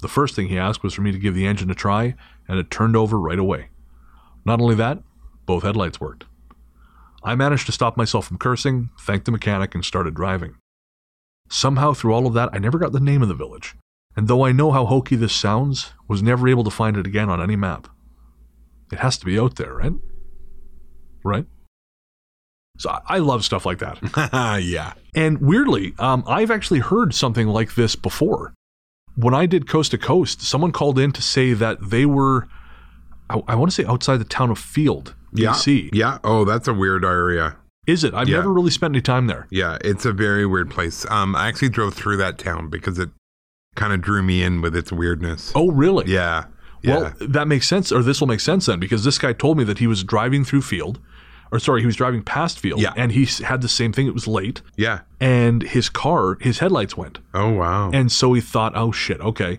The first thing he asked was for me to give the engine a try, and it turned over right away. Not only that, both headlights worked. I managed to stop myself from cursing, thanked the mechanic, and started driving. Somehow, through all of that, I never got the name of the village, and though I know how hokey this sounds, was never able to find it again on any map. It has to be out there, right? Right? So I- love stuff like that. yeah. And weirdly, um, I've actually heard something like this before. When I did Coast to Coast, someone called in to say that they were, I, I want to say outside the town of Field, Yeah. BC. Yeah. Oh, that's a weird area. Is it? I've Yeah. never really spent any time there. Yeah, it's a very weird place. Um, I actually drove through that town because it kind of drew me in with its weirdness. Oh, really? Yeah. Yeah. Well, that makes sense, or this will make sense then, because this guy told me that he was driving through Field, or sorry, he was driving past Field, Yeah. and he had the same thing. It was late, yeah. and his car, his headlights went. Oh wow. And so he thought, oh shit, okay,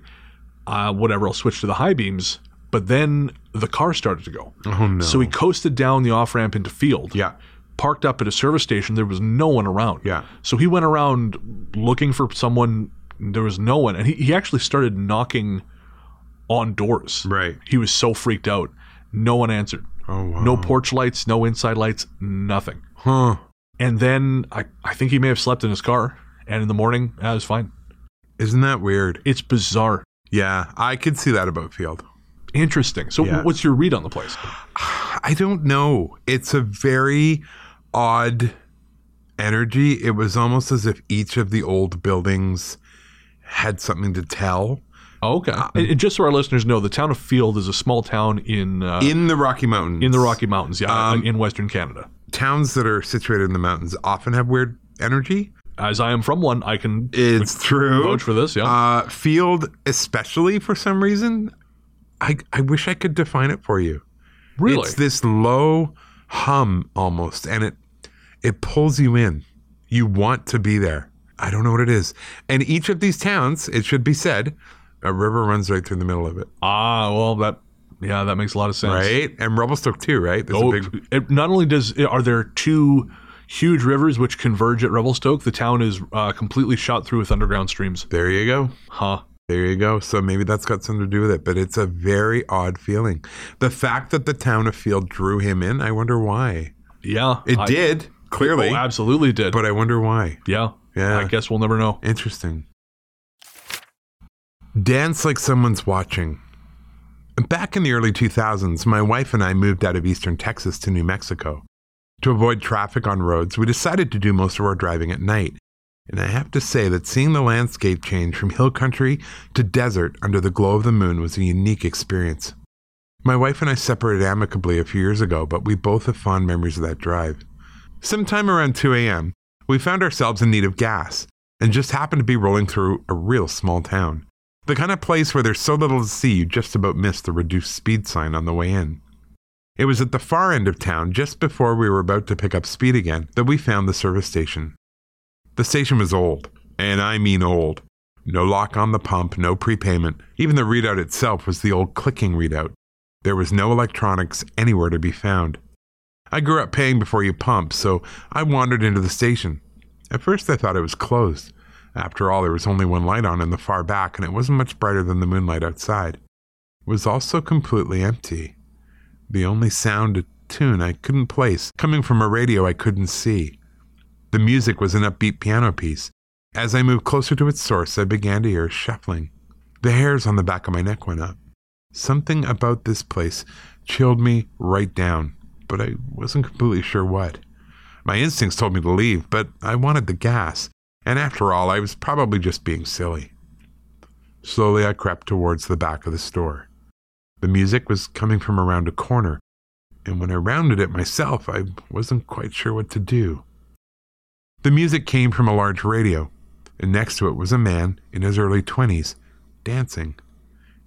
uh, whatever, I'll switch to the high beams. But then the car started to go. oh no. So he coasted down the off ramp into field, yeah. parked up at a service station. There was no one around. Yeah. So he went around looking for someone. There was no one. And he, he actually started knocking on doors. Right. He was so freaked out. No one answered. Oh wow. No porch lights, no inside lights, nothing. Huh. And then I, I think he may have slept in his car. And in the morning, that was fine. Isn't that weird? It's bizarre. Yeah, I could see that about Field. Interesting. So, Yeah. what's your read on the place? I don't know. It's a very odd energy. It was almost as if each of the old buildings had something to tell. Oh, okay. and, just so our listeners know, the town of Field is a small town in uh, In the Rocky Mountains. in the Rocky Mountains, yeah, Um, in Western Canada. towns that are situated in the mountains often have weird energy. As I am from one, I can It's true. vouch for this. Yeah. Uh, field, especially for some reason, I I wish I could define it for you. really? It's this low hum almost, and it it pulls you in. You want to be there. I don't know what it is. And each of these towns, it should be said, a river runs right through the middle of it, ah, well, that yeah, that makes a lot of sense. right? And Revelstoke too, right? There's Oh, a big it, not only does are there two huge rivers which converge at Revelstoke, the town is uh, completely shot through with underground streams. There you go. Huh. There you go. So maybe that's got something to do with it, but it's a very odd feeling. The fact that the town of Field drew him in, I wonder why. Yeah. It I- did, clearly, Oh, absolutely did. but I wonder why. yeah. Yeah. I guess we'll never know. Interesting. Dance like someone's watching. Back in the early 2000s, my wife and I moved out of eastern Texas to New Mexico. To avoid traffic on roads, we decided to do most of our driving at night. And I have to say that seeing the landscape change from hill country to desert under the glow of the moon was a unique experience. My wife and I separated amicably a few years ago, but we both have fond memories of that drive. Sometime around 2 a.m., we found ourselves in need of gas and just happened to be rolling through a real small town. The kind of place where there's so little to see you just about miss the reduced speed sign on the way in. It was at the far end of town, just before we were about to pick up speed again, that we found the service station. The station was old, and I mean old. No lock on the pump, no prepayment. Even the readout itself was the old clicking readout. There was no electronics anywhere to be found. I grew up paying before you pump, so I wandered into the station. At first, I thought it was closed. After all, there was only one light on in the far back, and it wasn't much brighter than the moonlight outside. It was also completely empty. the only sound a tune I couldn't place, coming from a radio I couldn't see. The music was an upbeat piano piece. As I moved closer to its source, I began to hear shuffling. The hairs on the back of my neck went up. Something about this place chilled me right down, but I wasn't completely sure what. My instincts told me to leave, but I wanted the gas, and after all, I was probably just being silly. Slowly, I crept towards the back of the store. The music was coming from around a corner, and when I rounded it myself, I wasn't quite sure what to do. The music came from a large radio, and next to it was a man in his early 20s, dancing.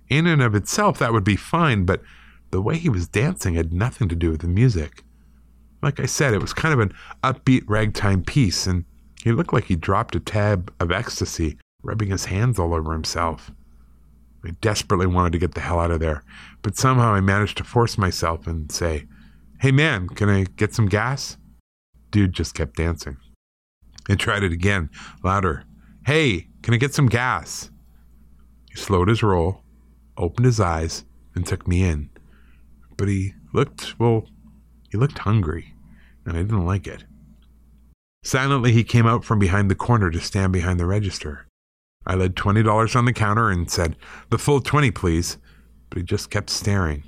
In and of itself, that would be fine, but the way he was dancing had nothing to do with the music. Like I said, it was kind of an upbeat ragtime piece, and he looked like he dropped a tab of ecstasy, rubbing his hands all over himself. I desperately wanted to get the hell out of there, but somehow I managed to force myself and say, Hey man, can I get some gas? Dude just kept dancing. I tried it again, louder. Hey, can I get some gas? He slowed his roll, opened his eyes, and took me in. But he looked, well, he looked hungry, and I didn't like it. Silently, he came out from behind the corner to stand behind the register. I laid $20 on the counter and said, The full 20, please. But he just kept staring.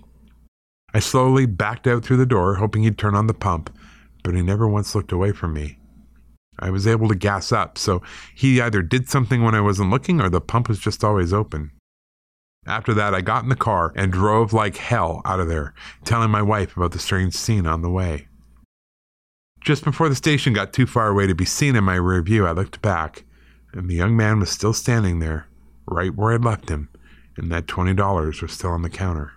I slowly backed out through the door, hoping he'd turn on the pump, but he never once looked away from me. I was able to gas up, so he either did something when I wasn't looking or the pump was just always open. After that, I got in the car and drove like hell out of there, telling my wife about the strange scene on the way. Just before the station got too far away to be seen in my rear view, I looked back, and the young man was still standing there, right where I'd left him, and that $20 was still on the counter.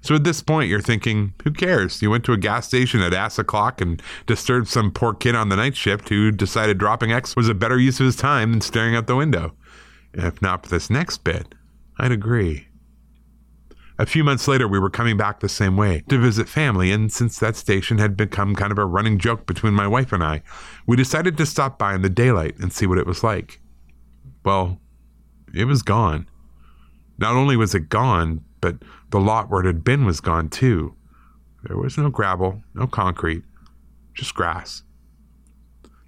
So at this point, you're thinking, who cares? You went to a gas station at ass o'clock and disturbed some poor kid on the night shift who decided dropping X was a better use of his time than staring out the window. And if not for this next bit, I'd agree. A few months later, we were coming back the same way to visit family, and since that station had become kind of a running joke between my wife and I, we decided to stop by in the daylight and see what it was like. Well, it was gone. Not only was it gone, but the lot where it had been was gone too. There was no gravel, no concrete, just grass.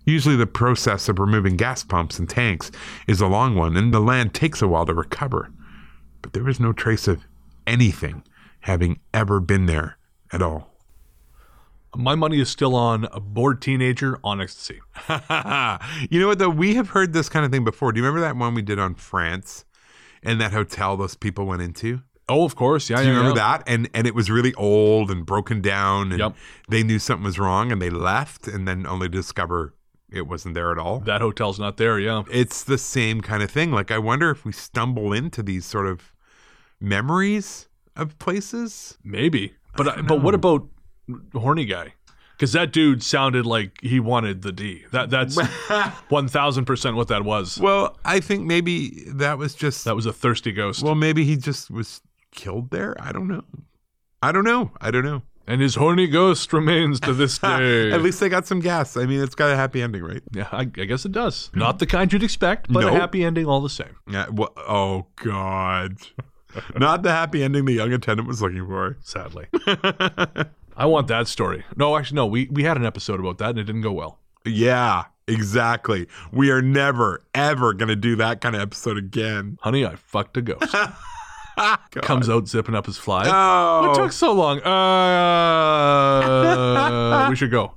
Usually, the process of removing gas pumps and tanks is a long one, and the land takes a while to recover. But there was no trace of anything having ever been there at all. My money is still on a bored teenager on ecstasy. you know what, though? We have heard this kind of thing before. Do you remember that one we did on France and that hotel those people went into? Oh, of course. Yeah, Do you yeah, remember yeah. that? And and it was really old and broken down, and Yep. they knew something was wrong, and they left, and then only discover it wasn't there at all. That hotel's not there, yeah. It's the same kind of thing. Like I wonder if we stumble into these sort of memories of places. Maybe. But I but what about horny guy? Because that dude sounded like he wanted the D. That that's one thousand percent what that was. Well, I think maybe that was just That was a thirsty ghost. well, maybe he just was killed there. I don't know. I don't know. I don't know. and his horny ghost remains to this day. At least they got some gas. I mean, it's got a happy ending, right? yeah, I, I guess it does. Not the kind you'd expect, but Nope. a happy ending all the same. Yeah. Well, oh God. Not the happy ending the young attendant was looking for. Sadly, I want that story. No, actually, no. We we had an episode about that, and it didn't go well. Yeah, exactly. We are never, ever going to do that kind of episode again. Honey, I fucked a ghost. Comes out zipping up his fly. Oh. What took so long? Uh, we should go.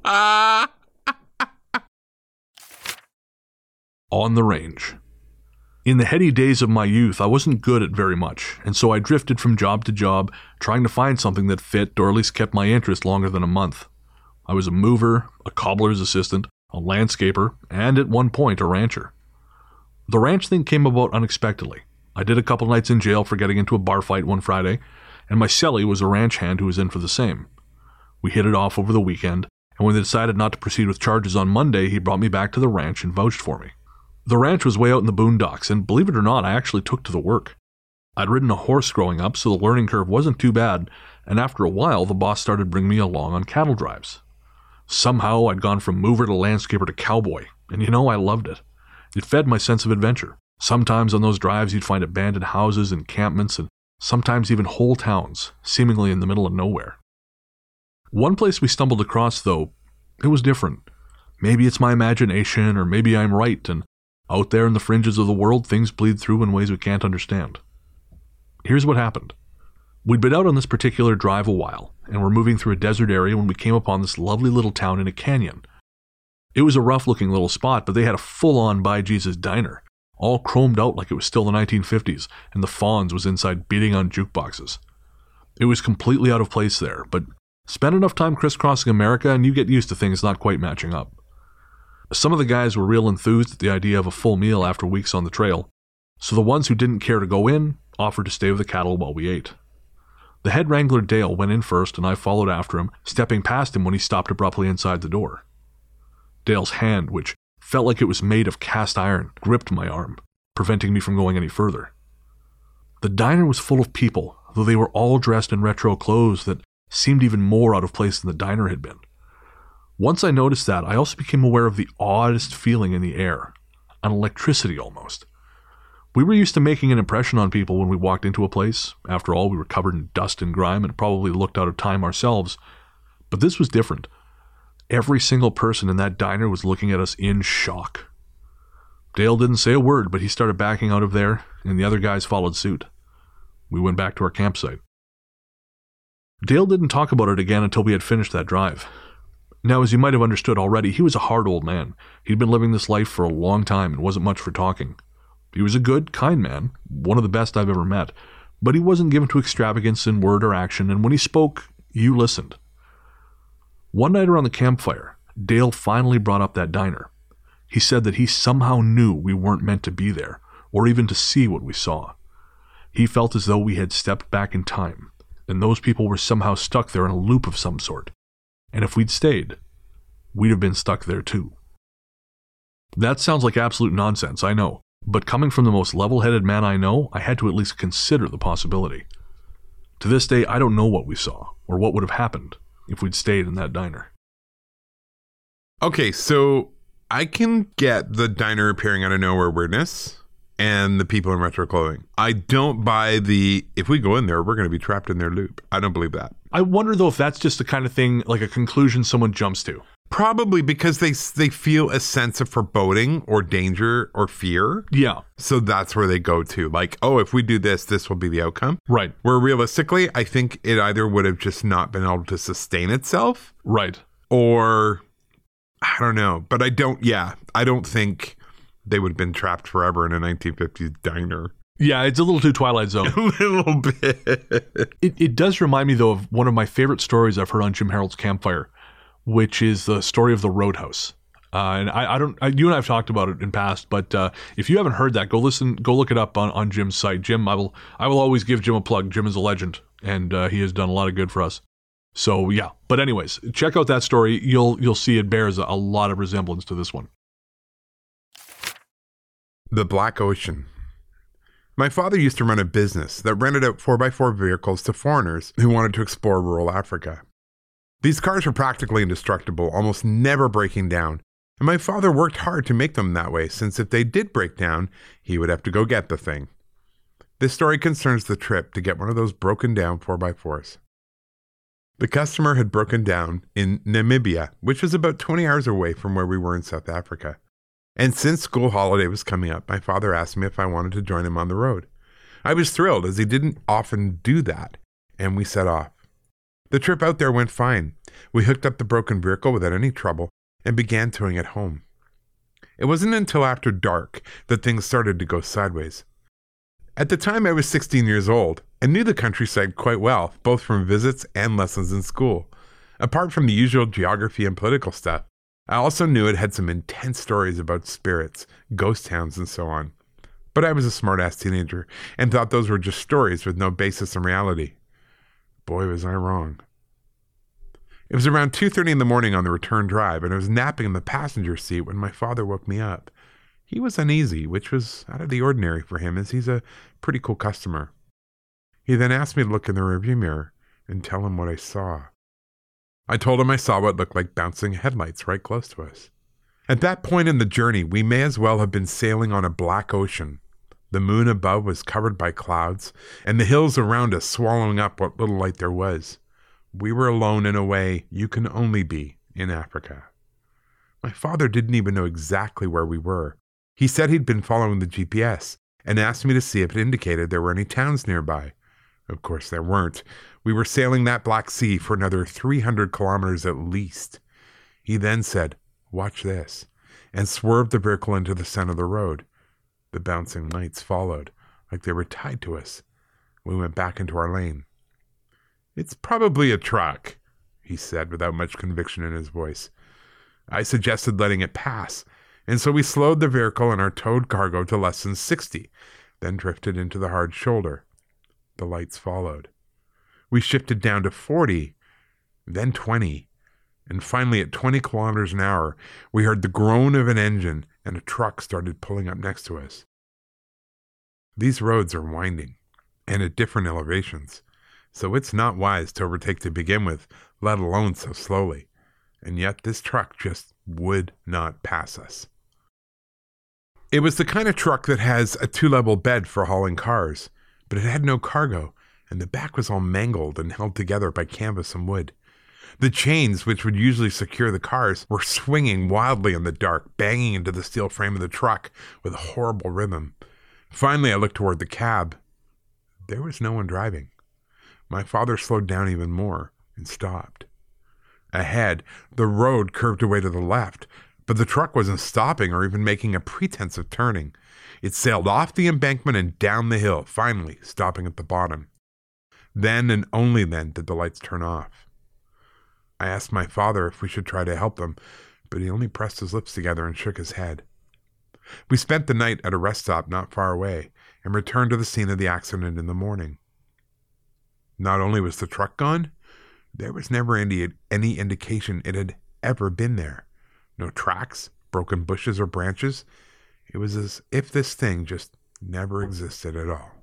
On the range. In the heady days of my youth, I wasn't good at very much, and so I drifted from job to job, trying to find something that fit or at least kept my interest longer than a month. I was a mover, a cobbler's assistant, a landscaper, and at one point a rancher. The ranch thing came about unexpectedly. I did a couple nights in jail for getting into a bar fight one Friday, and my celly was a ranch hand who was in for the same. We hit it off over the weekend, and when they decided not to proceed with charges on Monday, he brought me back to the ranch and vouched for me. The ranch was way out in the boondocks, and believe it or not, I actually took to the work. I'd ridden a horse growing up, so the learning curve wasn't too bad, and after a while, the boss started bringing me along on cattle drives. Somehow, I'd gone from mover to landscaper to cowboy, and you know, I loved it. It fed my sense of adventure. Sometimes on those drives, you'd find abandoned houses, encampments, and sometimes even whole towns, seemingly in the middle of nowhere. One place we stumbled across, though, it was different. Maybe it's my imagination, or maybe I'm right, and out there in the fringes of the world, things bleed through in ways we can't understand. Here's what happened. We'd been out on this particular drive a while, and were moving through a desert area when we came upon this lovely little town in a canyon. It was a rough looking little spot, but they had a full on By Jesus diner, all chromed out like it was still the 1950s, and the Fonz was inside beating on jukeboxes. It was completely out of place there, but spend enough time crisscrossing America and you get used to things not quite matching up. Some of the guys were real enthused at the idea of a full meal after weeks on the trail, so the ones who didn't care to go in offered to stay with the cattle while we ate. The head wrangler Dale went in first, and I followed after him, stepping past him when he stopped abruptly inside the door. Dale's hand, which felt like it was made of cast iron, gripped my arm, preventing me from going any further. The diner was full of people, though they were all dressed in retro clothes that seemed even more out of place than the diner had been. Once I noticed that, I also became aware of the oddest feeling in the air an electricity almost. We were used to making an impression on people when we walked into a place. After all, we were covered in dust and grime and probably looked out of time ourselves. But this was different. Every single person in that diner was looking at us in shock. Dale didn't say a word, but he started backing out of there, and the other guys followed suit. We went back to our campsite. Dale didn't talk about it again until we had finished that drive. Now, as you might have understood already, he was a hard old man. He'd been living this life for a long time and wasn't much for talking. He was a good, kind man, one of the best I've ever met, but he wasn't given to extravagance in word or action, and when he spoke, you listened. One night around the campfire, Dale finally brought up that diner. He said that he somehow knew we weren't meant to be there, or even to see what we saw. He felt as though we had stepped back in time, and those people were somehow stuck there in a loop of some sort. And if we'd stayed, we'd have been stuck there too. That sounds like absolute nonsense, I know, but coming from the most level headed man I know, I had to at least consider the possibility. To this day, I don't know what we saw, or what would have happened if we'd stayed in that diner. Okay, so I can get the diner appearing out of nowhere weirdness and the people in retro clothing. I don't buy the if we go in there, we're going to be trapped in their loop. I don't believe that. I wonder though if that's just the kind of thing, like a conclusion someone jumps to. Probably because they they feel a sense of foreboding or danger or fear. Yeah. So that's where they go to. Like, oh, if we do this, this will be the outcome. Right. Where realistically, I think it either would have just not been able to sustain itself Right. or I don't know. But I don't, yeah, I don't think they would have been trapped forever in a 1950s diner. Yeah, it's a little too Twilight Zone. A little bit. It, it does remind me, though, of one of my favorite stories I've heard on Jim Harold's Campfire, which is the story of the Roadhouse. Uh, and I, I don't, I, you and I have talked about it in past, but uh, if you haven't heard that, go listen, go look it up on, on Jim's site. Jim, I will, I will always give Jim a plug. Jim is a legend, and uh, he has done a lot of good for us. So yeah, but anyways, check out that story. You'll you'll see it bears a, a lot of resemblance to this one. The Black Ocean. My father used to run a business that rented out 4x4 vehicles to foreigners who wanted to explore rural Africa. These cars were practically indestructible, almost never breaking down, and my father worked hard to make them that way since if they did break down, he would have to go get the thing. This story concerns the trip to get one of those broken down 4x4s. The customer had broken down in Namibia, which was about 20 hours away from where we were in South Africa. And since school holiday was coming up, my father asked me if I wanted to join him on the road. I was thrilled as he didn't often do that, and we set off. The trip out there went fine. We hooked up the broken vehicle without any trouble and began towing it home. It wasn't until after dark that things started to go sideways. At the time, I was 16 years old and knew the countryside quite well, both from visits and lessons in school. Apart from the usual geography and political stuff, I also knew it had some intense stories about spirits, ghost towns, and so on. But I was a smart-ass teenager and thought those were just stories with no basis in reality. Boy, was I wrong. It was around 2:30 in the morning on the return drive, and I was napping in the passenger seat when my father woke me up. He was uneasy, which was out of the ordinary for him, as he's a pretty cool customer. He then asked me to look in the rearview mirror and tell him what I saw. I told him I saw what looked like bouncing headlights right close to us. At that point in the journey, we may as well have been sailing on a black ocean. The moon above was covered by clouds, and the hills around us swallowing up what little light there was. We were alone in a way you can only be in Africa. My father didn't even know exactly where we were. He said he'd been following the GPS and asked me to see if it indicated there were any towns nearby. Of course, there weren't. We were sailing that Black Sea for another 300 kilometers at least. He then said, Watch this, and swerved the vehicle into the center of the road. The bouncing lights followed, like they were tied to us. We went back into our lane. It's probably a truck, he said without much conviction in his voice. I suggested letting it pass, and so we slowed the vehicle and our towed cargo to less than 60, then drifted into the hard shoulder. The lights followed. We shifted down to 40, then 20, and finally at 20 kilometers an hour, we heard the groan of an engine and a truck started pulling up next to us. These roads are winding and at different elevations, so it's not wise to overtake to begin with, let alone so slowly. And yet this truck just would not pass us. It was the kind of truck that has a two level bed for hauling cars, but it had no cargo, and the back was all mangled and held together by canvas and wood. The chains, which would usually secure the cars, were swinging wildly in the dark, banging into the steel frame of the truck with a horrible rhythm. Finally, I looked toward the cab. There was no one driving. My father slowed down even more and stopped. Ahead, the road curved away to the left, but the truck wasn't stopping or even making a pretense of turning. It sailed off the embankment and down the hill, finally stopping at the bottom. Then and only then did the lights turn off. I asked my father if we should try to help them, but he only pressed his lips together and shook his head. We spent the night at a rest stop not far away and returned to the scene of the accident in the morning. Not only was the truck gone, there was never any, any indication it had ever been there. No tracks, broken bushes, or branches. It was as if this thing just never existed at all.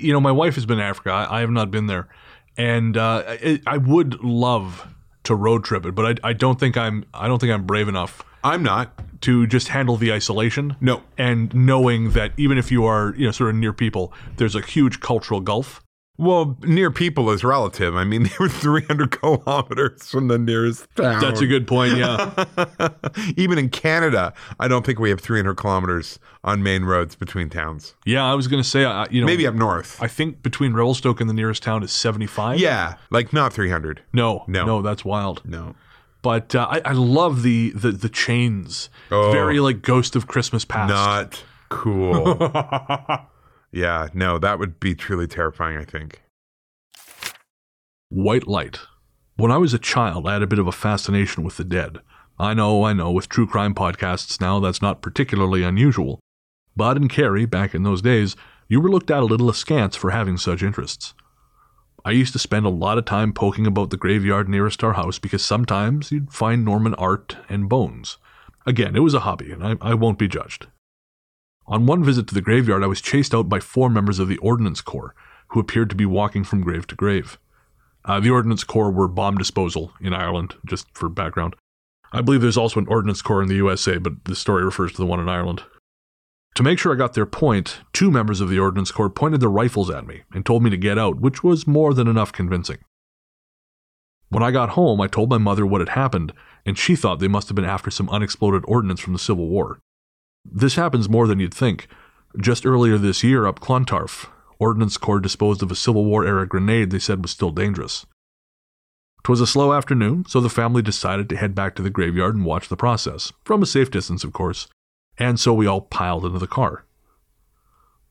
You know, my wife has been to Africa. I, I have not been there, and uh, I, I would love to road trip it, but I, I don't think I'm I don't think I'm brave enough I'm not. to just handle the isolation. No. and knowing that even if you are you know sort of near people, there's a huge cultural gulf. Well, near people is relative. I mean, they were 300 kilometers from the nearest town. That's a good point. Yeah, Even in Canada, I don't think we have 300 kilometers on main roads between towns. yeah. I was gonna say, uh, you know, Maybe up north. I think between Revelstoke and the nearest town is 75. yeah, like not 300. No, No. no, that's wild. No. But uh, I, I love the the the chains. Oh. Very like Ghost of Christmas Past. Not cool. yeah, no, that would be truly terrifying, I think. White light. When I was a child, I had a bit of a fascination with the dead. I know, I know, with true crime podcasts now, that's not particularly unusual. But in Kerry, back in those days, you were looked at a little askance for having such interests. I used to spend a lot of time poking about the graveyard nearest our house because sometimes you'd find Norman art and bones. Again, it was a hobby, and I, I won't be judged. On one visit to the graveyard, I was chased out by four members of the Ordnance Corps, who appeared to be walking from grave to grave. Uh, the Ordnance Corps were bomb disposal in Ireland, just for background. I believe there's also an Ordnance Corps in the USA, but the story refers to the one in Ireland. To make sure I got their point, two members of the Ordnance Corps pointed their rifles at me and told me to get out, which was more than enough convincing. When I got home, I told my mother what had happened, and she thought they must have been after some unexploded ordnance from the Civil War. This happens more than you'd think. Just earlier this year, up Clontarf, Ordnance Corps disposed of a Civil War era grenade they said was still dangerous. 'Twas a slow afternoon, so the family decided to head back to the graveyard and watch the process, from a safe distance, of course, and so we all piled into the car.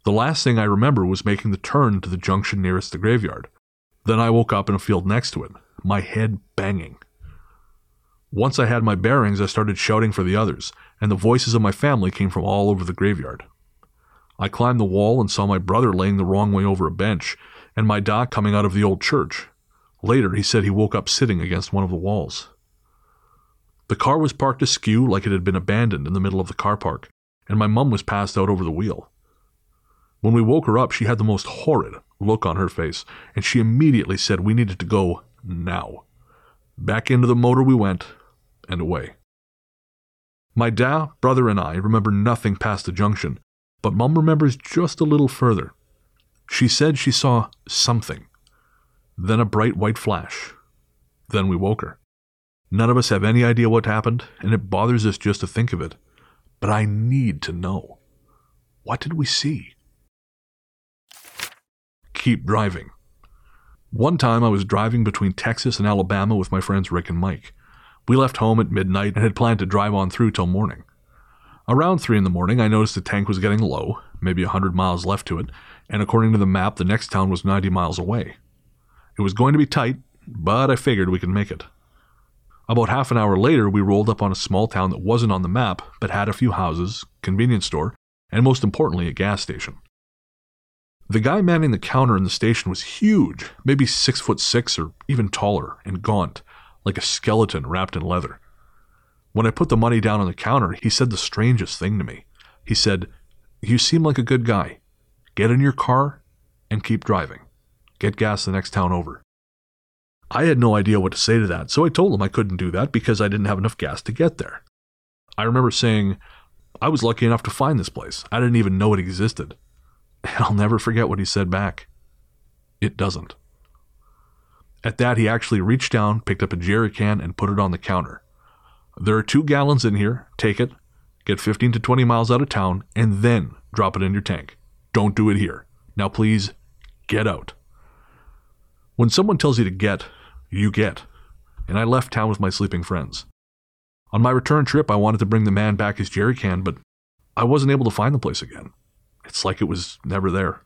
The last thing I remember was making the turn to the junction nearest the graveyard. Then I woke up in a field next to it, my head banging. Once I had my bearings, I started shouting for the others, and the voices of my family came from all over the graveyard. I climbed the wall and saw my brother laying the wrong way over a bench, and my da coming out of the old church. Later, he said he woke up sitting against one of the walls. The car was parked askew like it had been abandoned in the middle of the car park, and my mum was passed out over the wheel. When we woke her up, she had the most horrid look on her face, and she immediately said we needed to go now. Back into the motor we went, and away. My da, brother, and I remember nothing past the junction, but Mum remembers just a little further. She said she saw something. then a bright white flash. Then we woke her. None of us have any idea what happened, and it bothers us just to think of it. But I need to know. What did we see? Keep driving. One time I was driving between Texas and Alabama with my friends Rick and Mike. We left home at midnight and had planned to drive on through till morning. Around 3 in the morning, I noticed the tank was getting low, maybe a 100 miles left to it, and according to the map, the next town was 90 miles away. It was going to be tight, but I figured we could make it. About half an hour later, we rolled up on a small town that wasn't on the map, but had a few houses, convenience store, and most importantly, a gas station. The guy manning the counter in the station was huge, maybe six foot six or even taller, and gaunt, like a skeleton wrapped in leather. When I put the money down on the counter, he said the strangest thing to me. He said, You seem like a good guy. Get in your car and keep driving. Get gas the next town over. I had no idea what to say to that, so I told him I couldn't do that because I didn't have enough gas to get there. I remember saying, I was lucky enough to find this place. I didn't even know it existed. And I'll never forget what he said back. It doesn't. At that, he actually reached down, picked up a jerry can, and put it on the counter. There are two gallons in here. Take it, get 15 to 20 miles out of town, and then drop it in your tank. Don't do it here. Now, please, get out. When someone tells you to get, you get. And I left town with my sleeping friends. On my return trip, I wanted to bring the man back his jerry can, but I wasn't able to find the place again. It's like it was never there.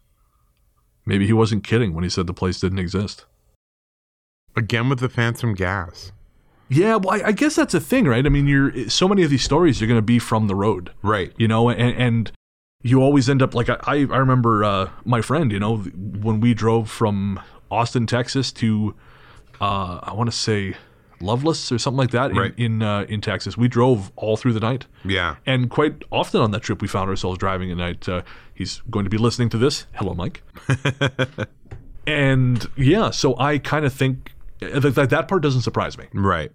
Maybe he wasn't kidding when he said the place didn't exist. Again with the phantom gas. Yeah, well, I, I guess that's a thing, right? I mean, you're so many of these stories are going to be from the road, Right. you know, and, and you always end up like I, I remember uh, my friend, you know, when we drove from Austin, Texas to uh, I want to say Loveless or something like that in Right. in, uh, in Texas. We drove all through the night. Yeah. And quite often on that trip, we found ourselves driving at night. Uh, he's going to be listening to this. Hello, Mike. and yeah, so I kind of think that, that that part doesn't surprise me. Right.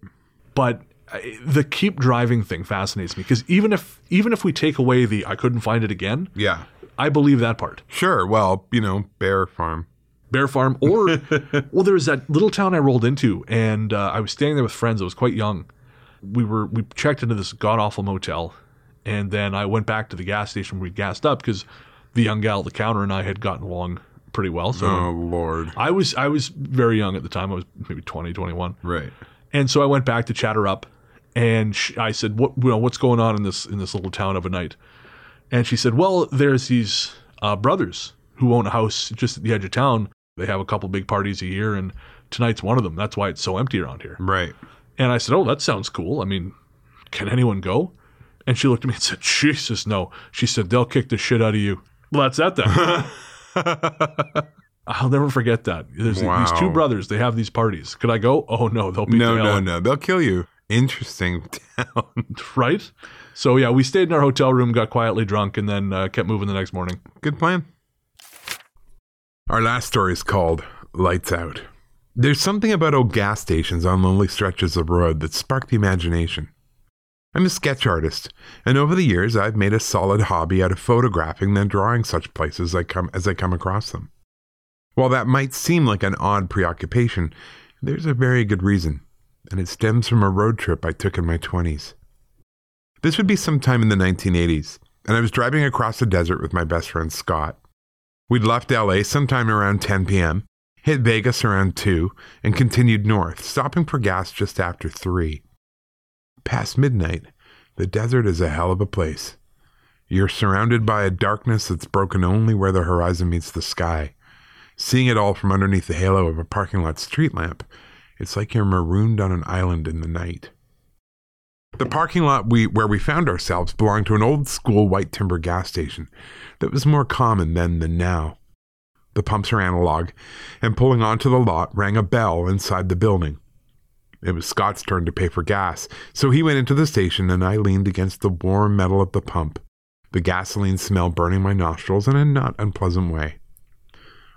But uh, the keep driving thing fascinates me because even if even if we take away the I couldn't find it again, Yeah. I believe that part. Sure. Well, you know, Bear Farm. Bear Farm, or well, there was that little town I rolled into, and uh, I was staying there with friends. I was quite young. We were we checked into this god awful motel, and then I went back to the gas station where we gassed up because the young gal at the counter and I had gotten along pretty well. So Oh, Lord. I was I was very young at the time. I was maybe 20, 21. Right. And so I went back to chatter up, and sh I said, "What you know, what's going on in this in this little town of a night?" And she said, "Well, there's these uh, brothers who own a house just at the edge of town. They have a couple big parties a year, and tonight's one of them. That's why it's so empty around here." Right. And I said, "Oh, that sounds cool. I mean, can anyone go?" And she looked at me and said, "Jesus, no." She said, "They'll kick the shit out of you." Well, that's that then. I'll never forget that. There's these two brothers. They have these parties. Could I go? Oh no, they'll beat no, the no, out- no. They'll kill you. Interesting town. right? So yeah, we stayed in our hotel room, got quietly drunk, and then uh, kept moving the next morning. Good plan. Our last story is called Lights Out. There's something about old gas stations on lonely stretches of road that spark the imagination. I'm a sketch artist, and over the years I've made a solid hobby out of photographing and drawing such places I come, as I come across them. While that might seem like an odd preoccupation, there's a very good reason, and it stems from a road trip I took in my 20s. This would be sometime in the 1980s, and I was driving across the desert with my best friend Scott. We'd left LA sometime around 10 p.m., hit Vegas around 2, and continued north, stopping for gas just after 3. Past midnight, the desert is a hell of a place. You're surrounded by a darkness that's broken only where the horizon meets the sky. Seeing it all from underneath the halo of a parking lot street lamp, it's like you're marooned on an island in the night. The parking lot we where we found ourselves belonged to an old school white timber gas station that was more common then than now. The pumps are analog, and pulling onto the lot rang a bell inside the building. It was Scott's turn to pay for gas, so he went into the station and I leaned against the warm metal of the pump, the gasoline smell burning my nostrils in a not unpleasant way.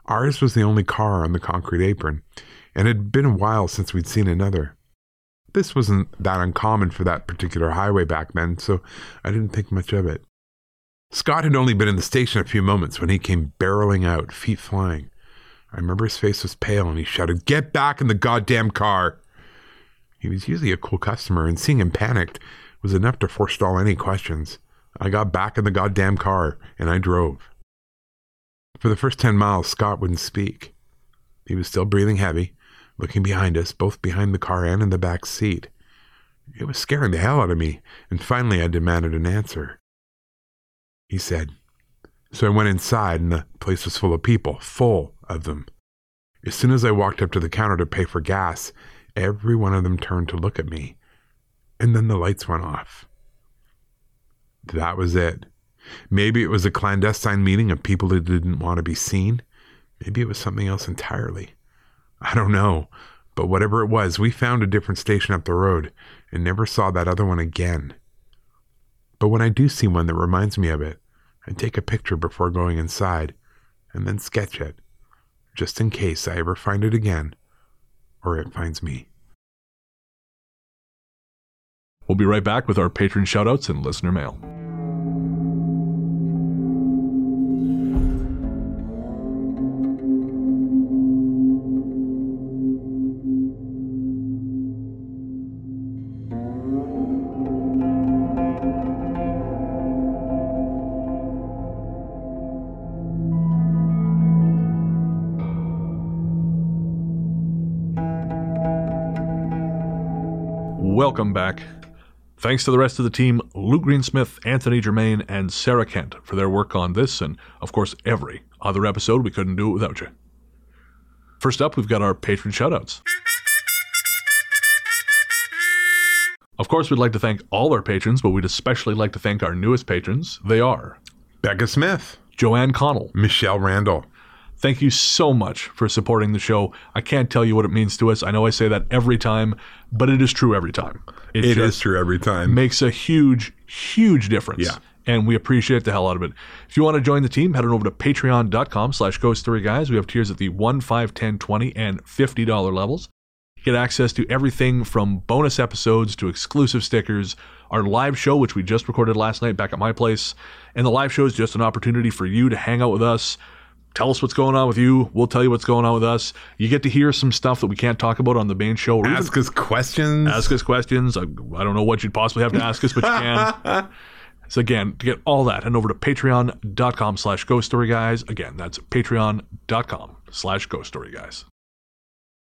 Ours was the only car on the concrete apron, and it had been a while since we'd seen another. This wasn't that uncommon for that particular highway back then, so I didn't think much of it. Scott had only been in the station a few moments when he came barreling out, feet flying. I remember his face was pale and he shouted, Get back in the goddamn car. He was usually a cool customer, and seeing him panicked was enough to forestall any questions. I got back in the goddamn car and I drove. For the first 10 miles, Scott wouldn't speak. He was still breathing heavy, looking behind us, both behind the car and in the back seat. It was scaring the hell out of me, and finally I demanded an answer. He said, So I went inside, and the place was full of people, full of them. As soon as I walked up to the counter to pay for gas, every one of them turned to look at me, and then the lights went off. That was it. Maybe it was a clandestine meeting of people who didn't want to be seen. Maybe it was something else entirely. I don't know, but whatever it was, we found a different station up the road and never saw that other one again. But when I do see one that reminds me of it, I take a picture before going inside and then sketch it, just in case I ever find it again or it finds me. We'll be right back with our patron shoutouts and listener mail. Welcome back. Thanks to the rest of the team, Luke Greensmith, Anthony Germaine, and Sarah Kent for their work on this and, of course, every other episode. We couldn't do it without you. First up, we've got our patron shoutouts. Of course, we'd like to thank all our patrons, but we'd especially like to thank our newest patrons. They are Becca Smith, Joanne Connell, Michelle Randall, Thank you so much for supporting the show. I can't tell you what it means to us. I know I say that every time, but it is true every time. It just is true every time. Makes a huge, huge difference. Yeah. And we appreciate the hell out of it. If you want to join the team, head on over to patreon.com slash ghost story guys. We have tiers at the 1, 5, 10, 20, and $50 levels. You get access to everything from bonus episodes to exclusive stickers, our live show, which we just recorded last night back at my place. And the live show is just an opportunity for you to hang out with us, tell us what's going on with you. We'll tell you what's going on with us. You get to hear some stuff that we can't talk about on the main show. Or even Ask us questions. ask us questions. I, I don't know what you'd possibly have to ask us, but you can. so again, to get all that, head over to patreon.com slash ghost story guys. Again, that's patreon.com slash ghost story guys.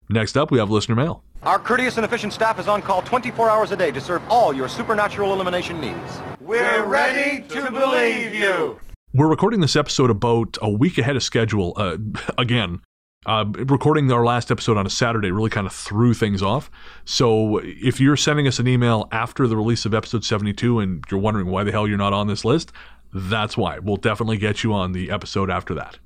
Next up, we have listener mail. Our courteous and efficient staff is on call 24 hours a day to serve all your supernatural elimination needs. We're ready to believe you. We're recording this episode about a week ahead of schedule. Uh, again, uh, recording our last episode on a Saturday really kind of threw things off. So if you're sending us an email after the release of episode 72 and you're wondering why the hell you're not on this list, that's why. We'll definitely get you on the episode after that.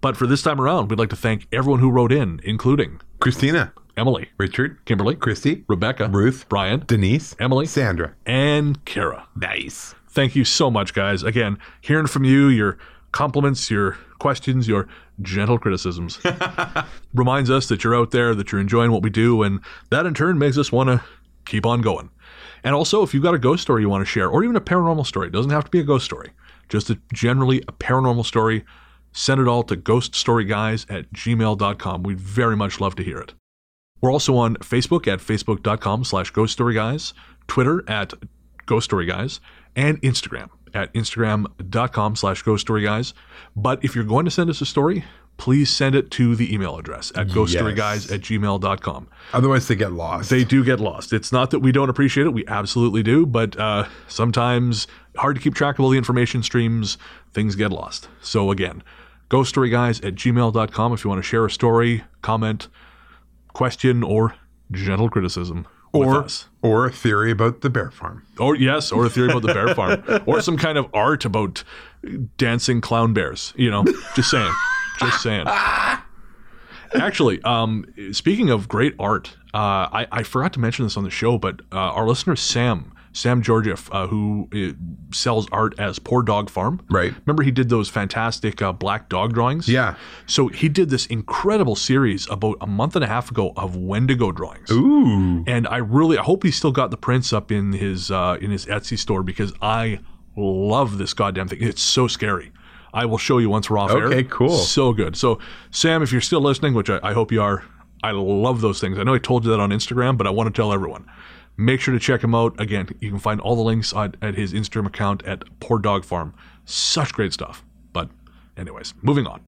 But for this time around, we'd like to thank everyone who wrote in, including Christina, Emily, Richard, Kimberly, Christy, Rebecca, Ruth, Brian, Denise, Emily, Sandra. and Kara. Nice. Thank you so much, guys. Again, hearing from you, your compliments, your questions, your gentle criticisms reminds us that you're out there, that you're enjoying what we do, and that in turn makes us want to keep on going. And also, if you've got a ghost story you want to share, or even a paranormal story, it doesn't have to be a ghost story, just a, generally a paranormal story, send it all to ghoststoryguys at gmail.com. We'd very much love to hear it. We're also on Facebook at facebook.com slash ghoststoryguys, Twitter at ghoststoryguys, and Instagram at instagram.com slash ghoststoryguys. But if you're going to send us a story, please send it to the email address at ghoststoryguys at gmail.com. Otherwise, they get lost. They do get lost. It's not that we don't appreciate it. We absolutely do. But uh, sometimes hard to keep track of all the information streams. Things get lost. So again, ghoststoryguys at gmail.com if you want to share a story, comment, question, or gentle criticism or or a theory about the bear farm. Or yes, or a theory about the bear farm, or some kind of art about dancing clown bears. You know, just saying, just saying. Actually, um, speaking of great art, uh, I, I forgot to mention this on the show, but uh, our listener Sam, Sam Georgieff, uh, who uh, sells art as Poor Dog Farm, Right. Remember he did those fantastic uh, black dog drawings. Yeah. So he did this incredible series about a month and a half ago of Wendigo drawings. Ooh. And I really, I hope he's still got the prints up in his uh, in his Etsy store because I love this goddamn thing. It's so scary. I will show you once we're off air. Okay, cool. So good. So, Sam, if you're still listening, which I, I hope you are, I love those things. I know I told you that on Instagram, but I want to tell everyone. Make sure to check him out. Again, you can find all the links at, at his Instagram account at Poor Dog Farm. Such great stuff. But, anyways, moving on.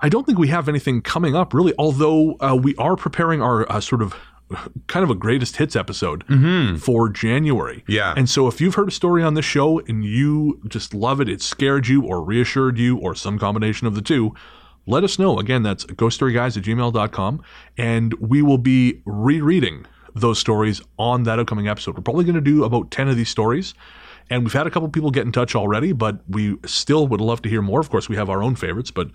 I don't think we have anything coming up really, although uh, we are preparing our uh, sort of kind of a greatest hits episode for January. Yeah. And so if you've heard a story on this show and you just love it, it scared you or reassured you or some combination of the two, let us know. Again, that's ghoststoryguys at gmail.com. And we will be rereading those stories on that upcoming episode. We're probably going to do about 10 of these stories. And we've had a couple people get in touch already, but we still would love to hear more. Of course, we have our own favorites, but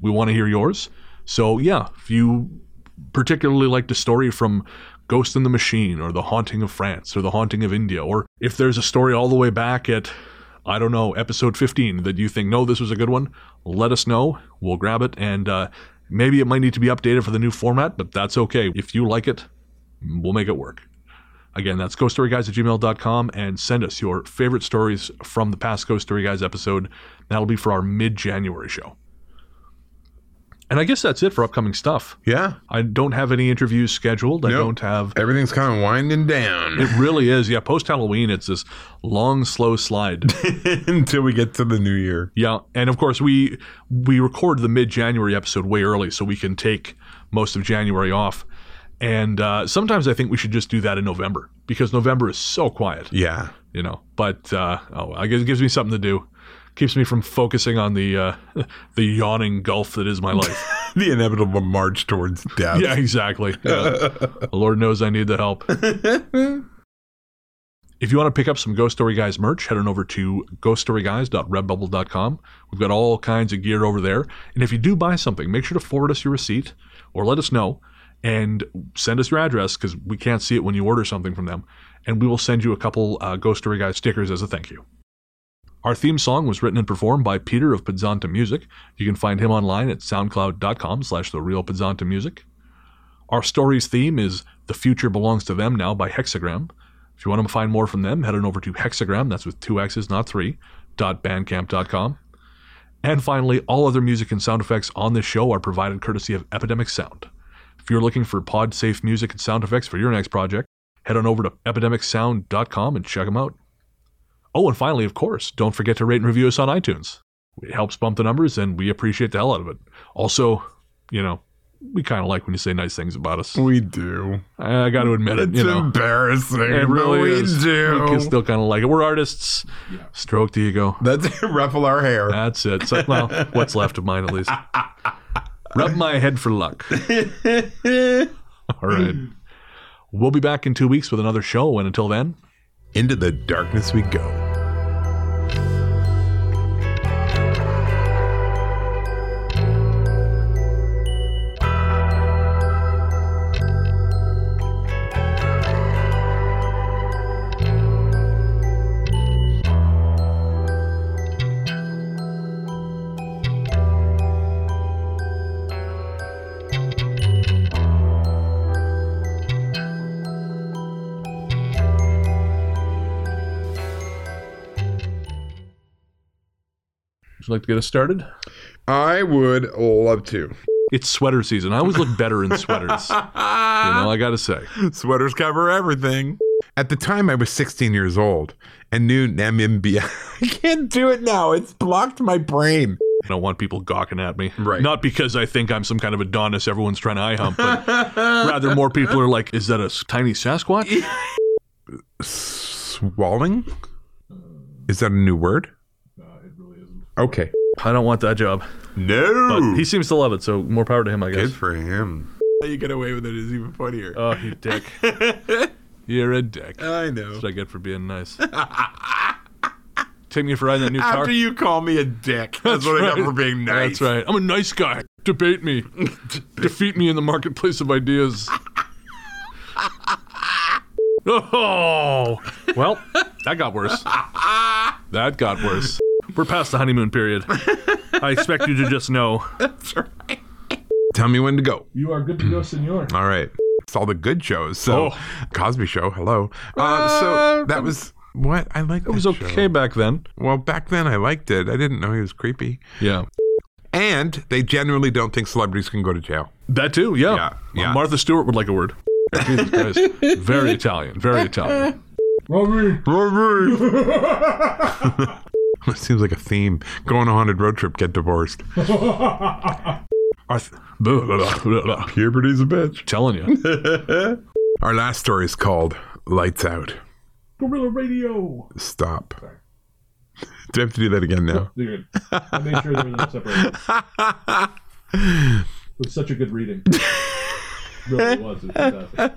we want to hear yours. So, yeah, if you particularly liked a story from Ghost in the Machine or The Haunting of France or The Haunting of India, or if there's a story all the way back at, I don't know, episode 15 that you think, no, this was a good one, let us know. We'll grab it. And uh, maybe it might need to be updated for the new format, but that's okay. If you like it, we'll make it work. Again, that's ghoststoryguys at gmail.com and send us your favorite stories from the past Ghost Story Guys episode. That'll be for our mid January show. And I guess that's it for upcoming stuff. Yeah. I don't have any interviews scheduled. I don't have. Everything's kind of winding down It really is. Yeah, post Halloween, it's this long, slow slide. until we get to the new year. yeah, and of course we we record the mid January episode way early, so we can take most of January off. And uh, sometimes I think we should just do that in November because November is so quiet. Yeah. you know. But uh, oh, I guess it gives me something to do. Keeps me from focusing on the uh, the yawning gulf that is my life. The inevitable march towards death. yeah, exactly. Yeah. Lord knows I need the help. If you want to pick up some Ghost Story Guys merch, head on over to ghoststoryguys.redbubble.com. We've got all kinds of gear over there. And if you do buy something, make sure to forward us your receipt or let us know and send us your address because we can't see it when you order something from them. And we will send you a couple uh, Ghost Story Guys stickers as a thank you. Our theme song was written and performed by Peter of Podzontom Music. You can find him online at soundcloud.com slash Music. Our story's theme is The Future Belongs to Them Now by Hexxagram. If you want to find more from them, head on over to Hexxagram, that's with two X's, not three, dot bandcamp.com. And finally, all other music and sound effects on this show are provided courtesy of Epidemic Sound. If you're looking for pod safe music and sound effects for your next project, head on over to epidemicsound.com and check them out. Oh, and finally, of course, don't forget to rate and review us on iTunes. It helps bump the numbers, and we appreciate the hell out of it. Also, you know, we kind of like when you say nice things about us. We do. I got to admit it, It's you know. embarrassing. It really we is. do. We can still kind of like it. We're artists. Stroke the ego. That's ruffle our hair. That's it. So, well, what's left of mine at least. Rub my head for luck. All right. We'll be back in two weeks with another show, and until then, Into the darkness we go. Would you like to get us started? I would love to. It's sweater season. I always look better in sweaters. you know, I got to say. Sweaters cover everything. At the time, I was 16 years old and knew Namibia. I can't do it now. It's blocked my brain. I don't want people gawking at me. Right. Not because I think I'm some kind of Adonis everyone's trying to eye hump, but rather more people are like, is that a tiny Sasquatch? Swallowing? Is that a new word? Okay. I don't want that job. No. But he seems to love it, so more power to him, I guess. Good for him. How you get away with it is even funnier. Oh, you dick. You're a dick. I know. That's what I get for being nice. Take me for riding that new car. After you call me a dick, that's, what I got for being nice. That's right. I'm a nice guy. Debate me. Defeat me in the marketplace of ideas. oh, well, that got worse. That got worse. We're past the honeymoon period. I expect you to just know. That's right. Tell me when to go. You are good to go, senor. All right. It's all the good shows. So, Oh. Cosby Show, hello. Uh, so that was What? I liked. It was okay back then. Well, back then I liked it. I didn't know he was creepy. Yeah. And they generally don't think celebrities can go to jail. That too, yeah. Yeah, yeah. Martha Stewart would like a word. Jesus Christ. Very Italian. Very Italian. It seems like a theme. Go on a haunted road trip, get divorced. Our th- blah, blah, blah, blah, blah. Puberty's a bitch. Telling you. Our last story is called Lights Out. Gorilla Radio. Stop. Do I have to do that again now? Dude, I made sure there was no separation. It was such a good reading. really was. It was fantastic.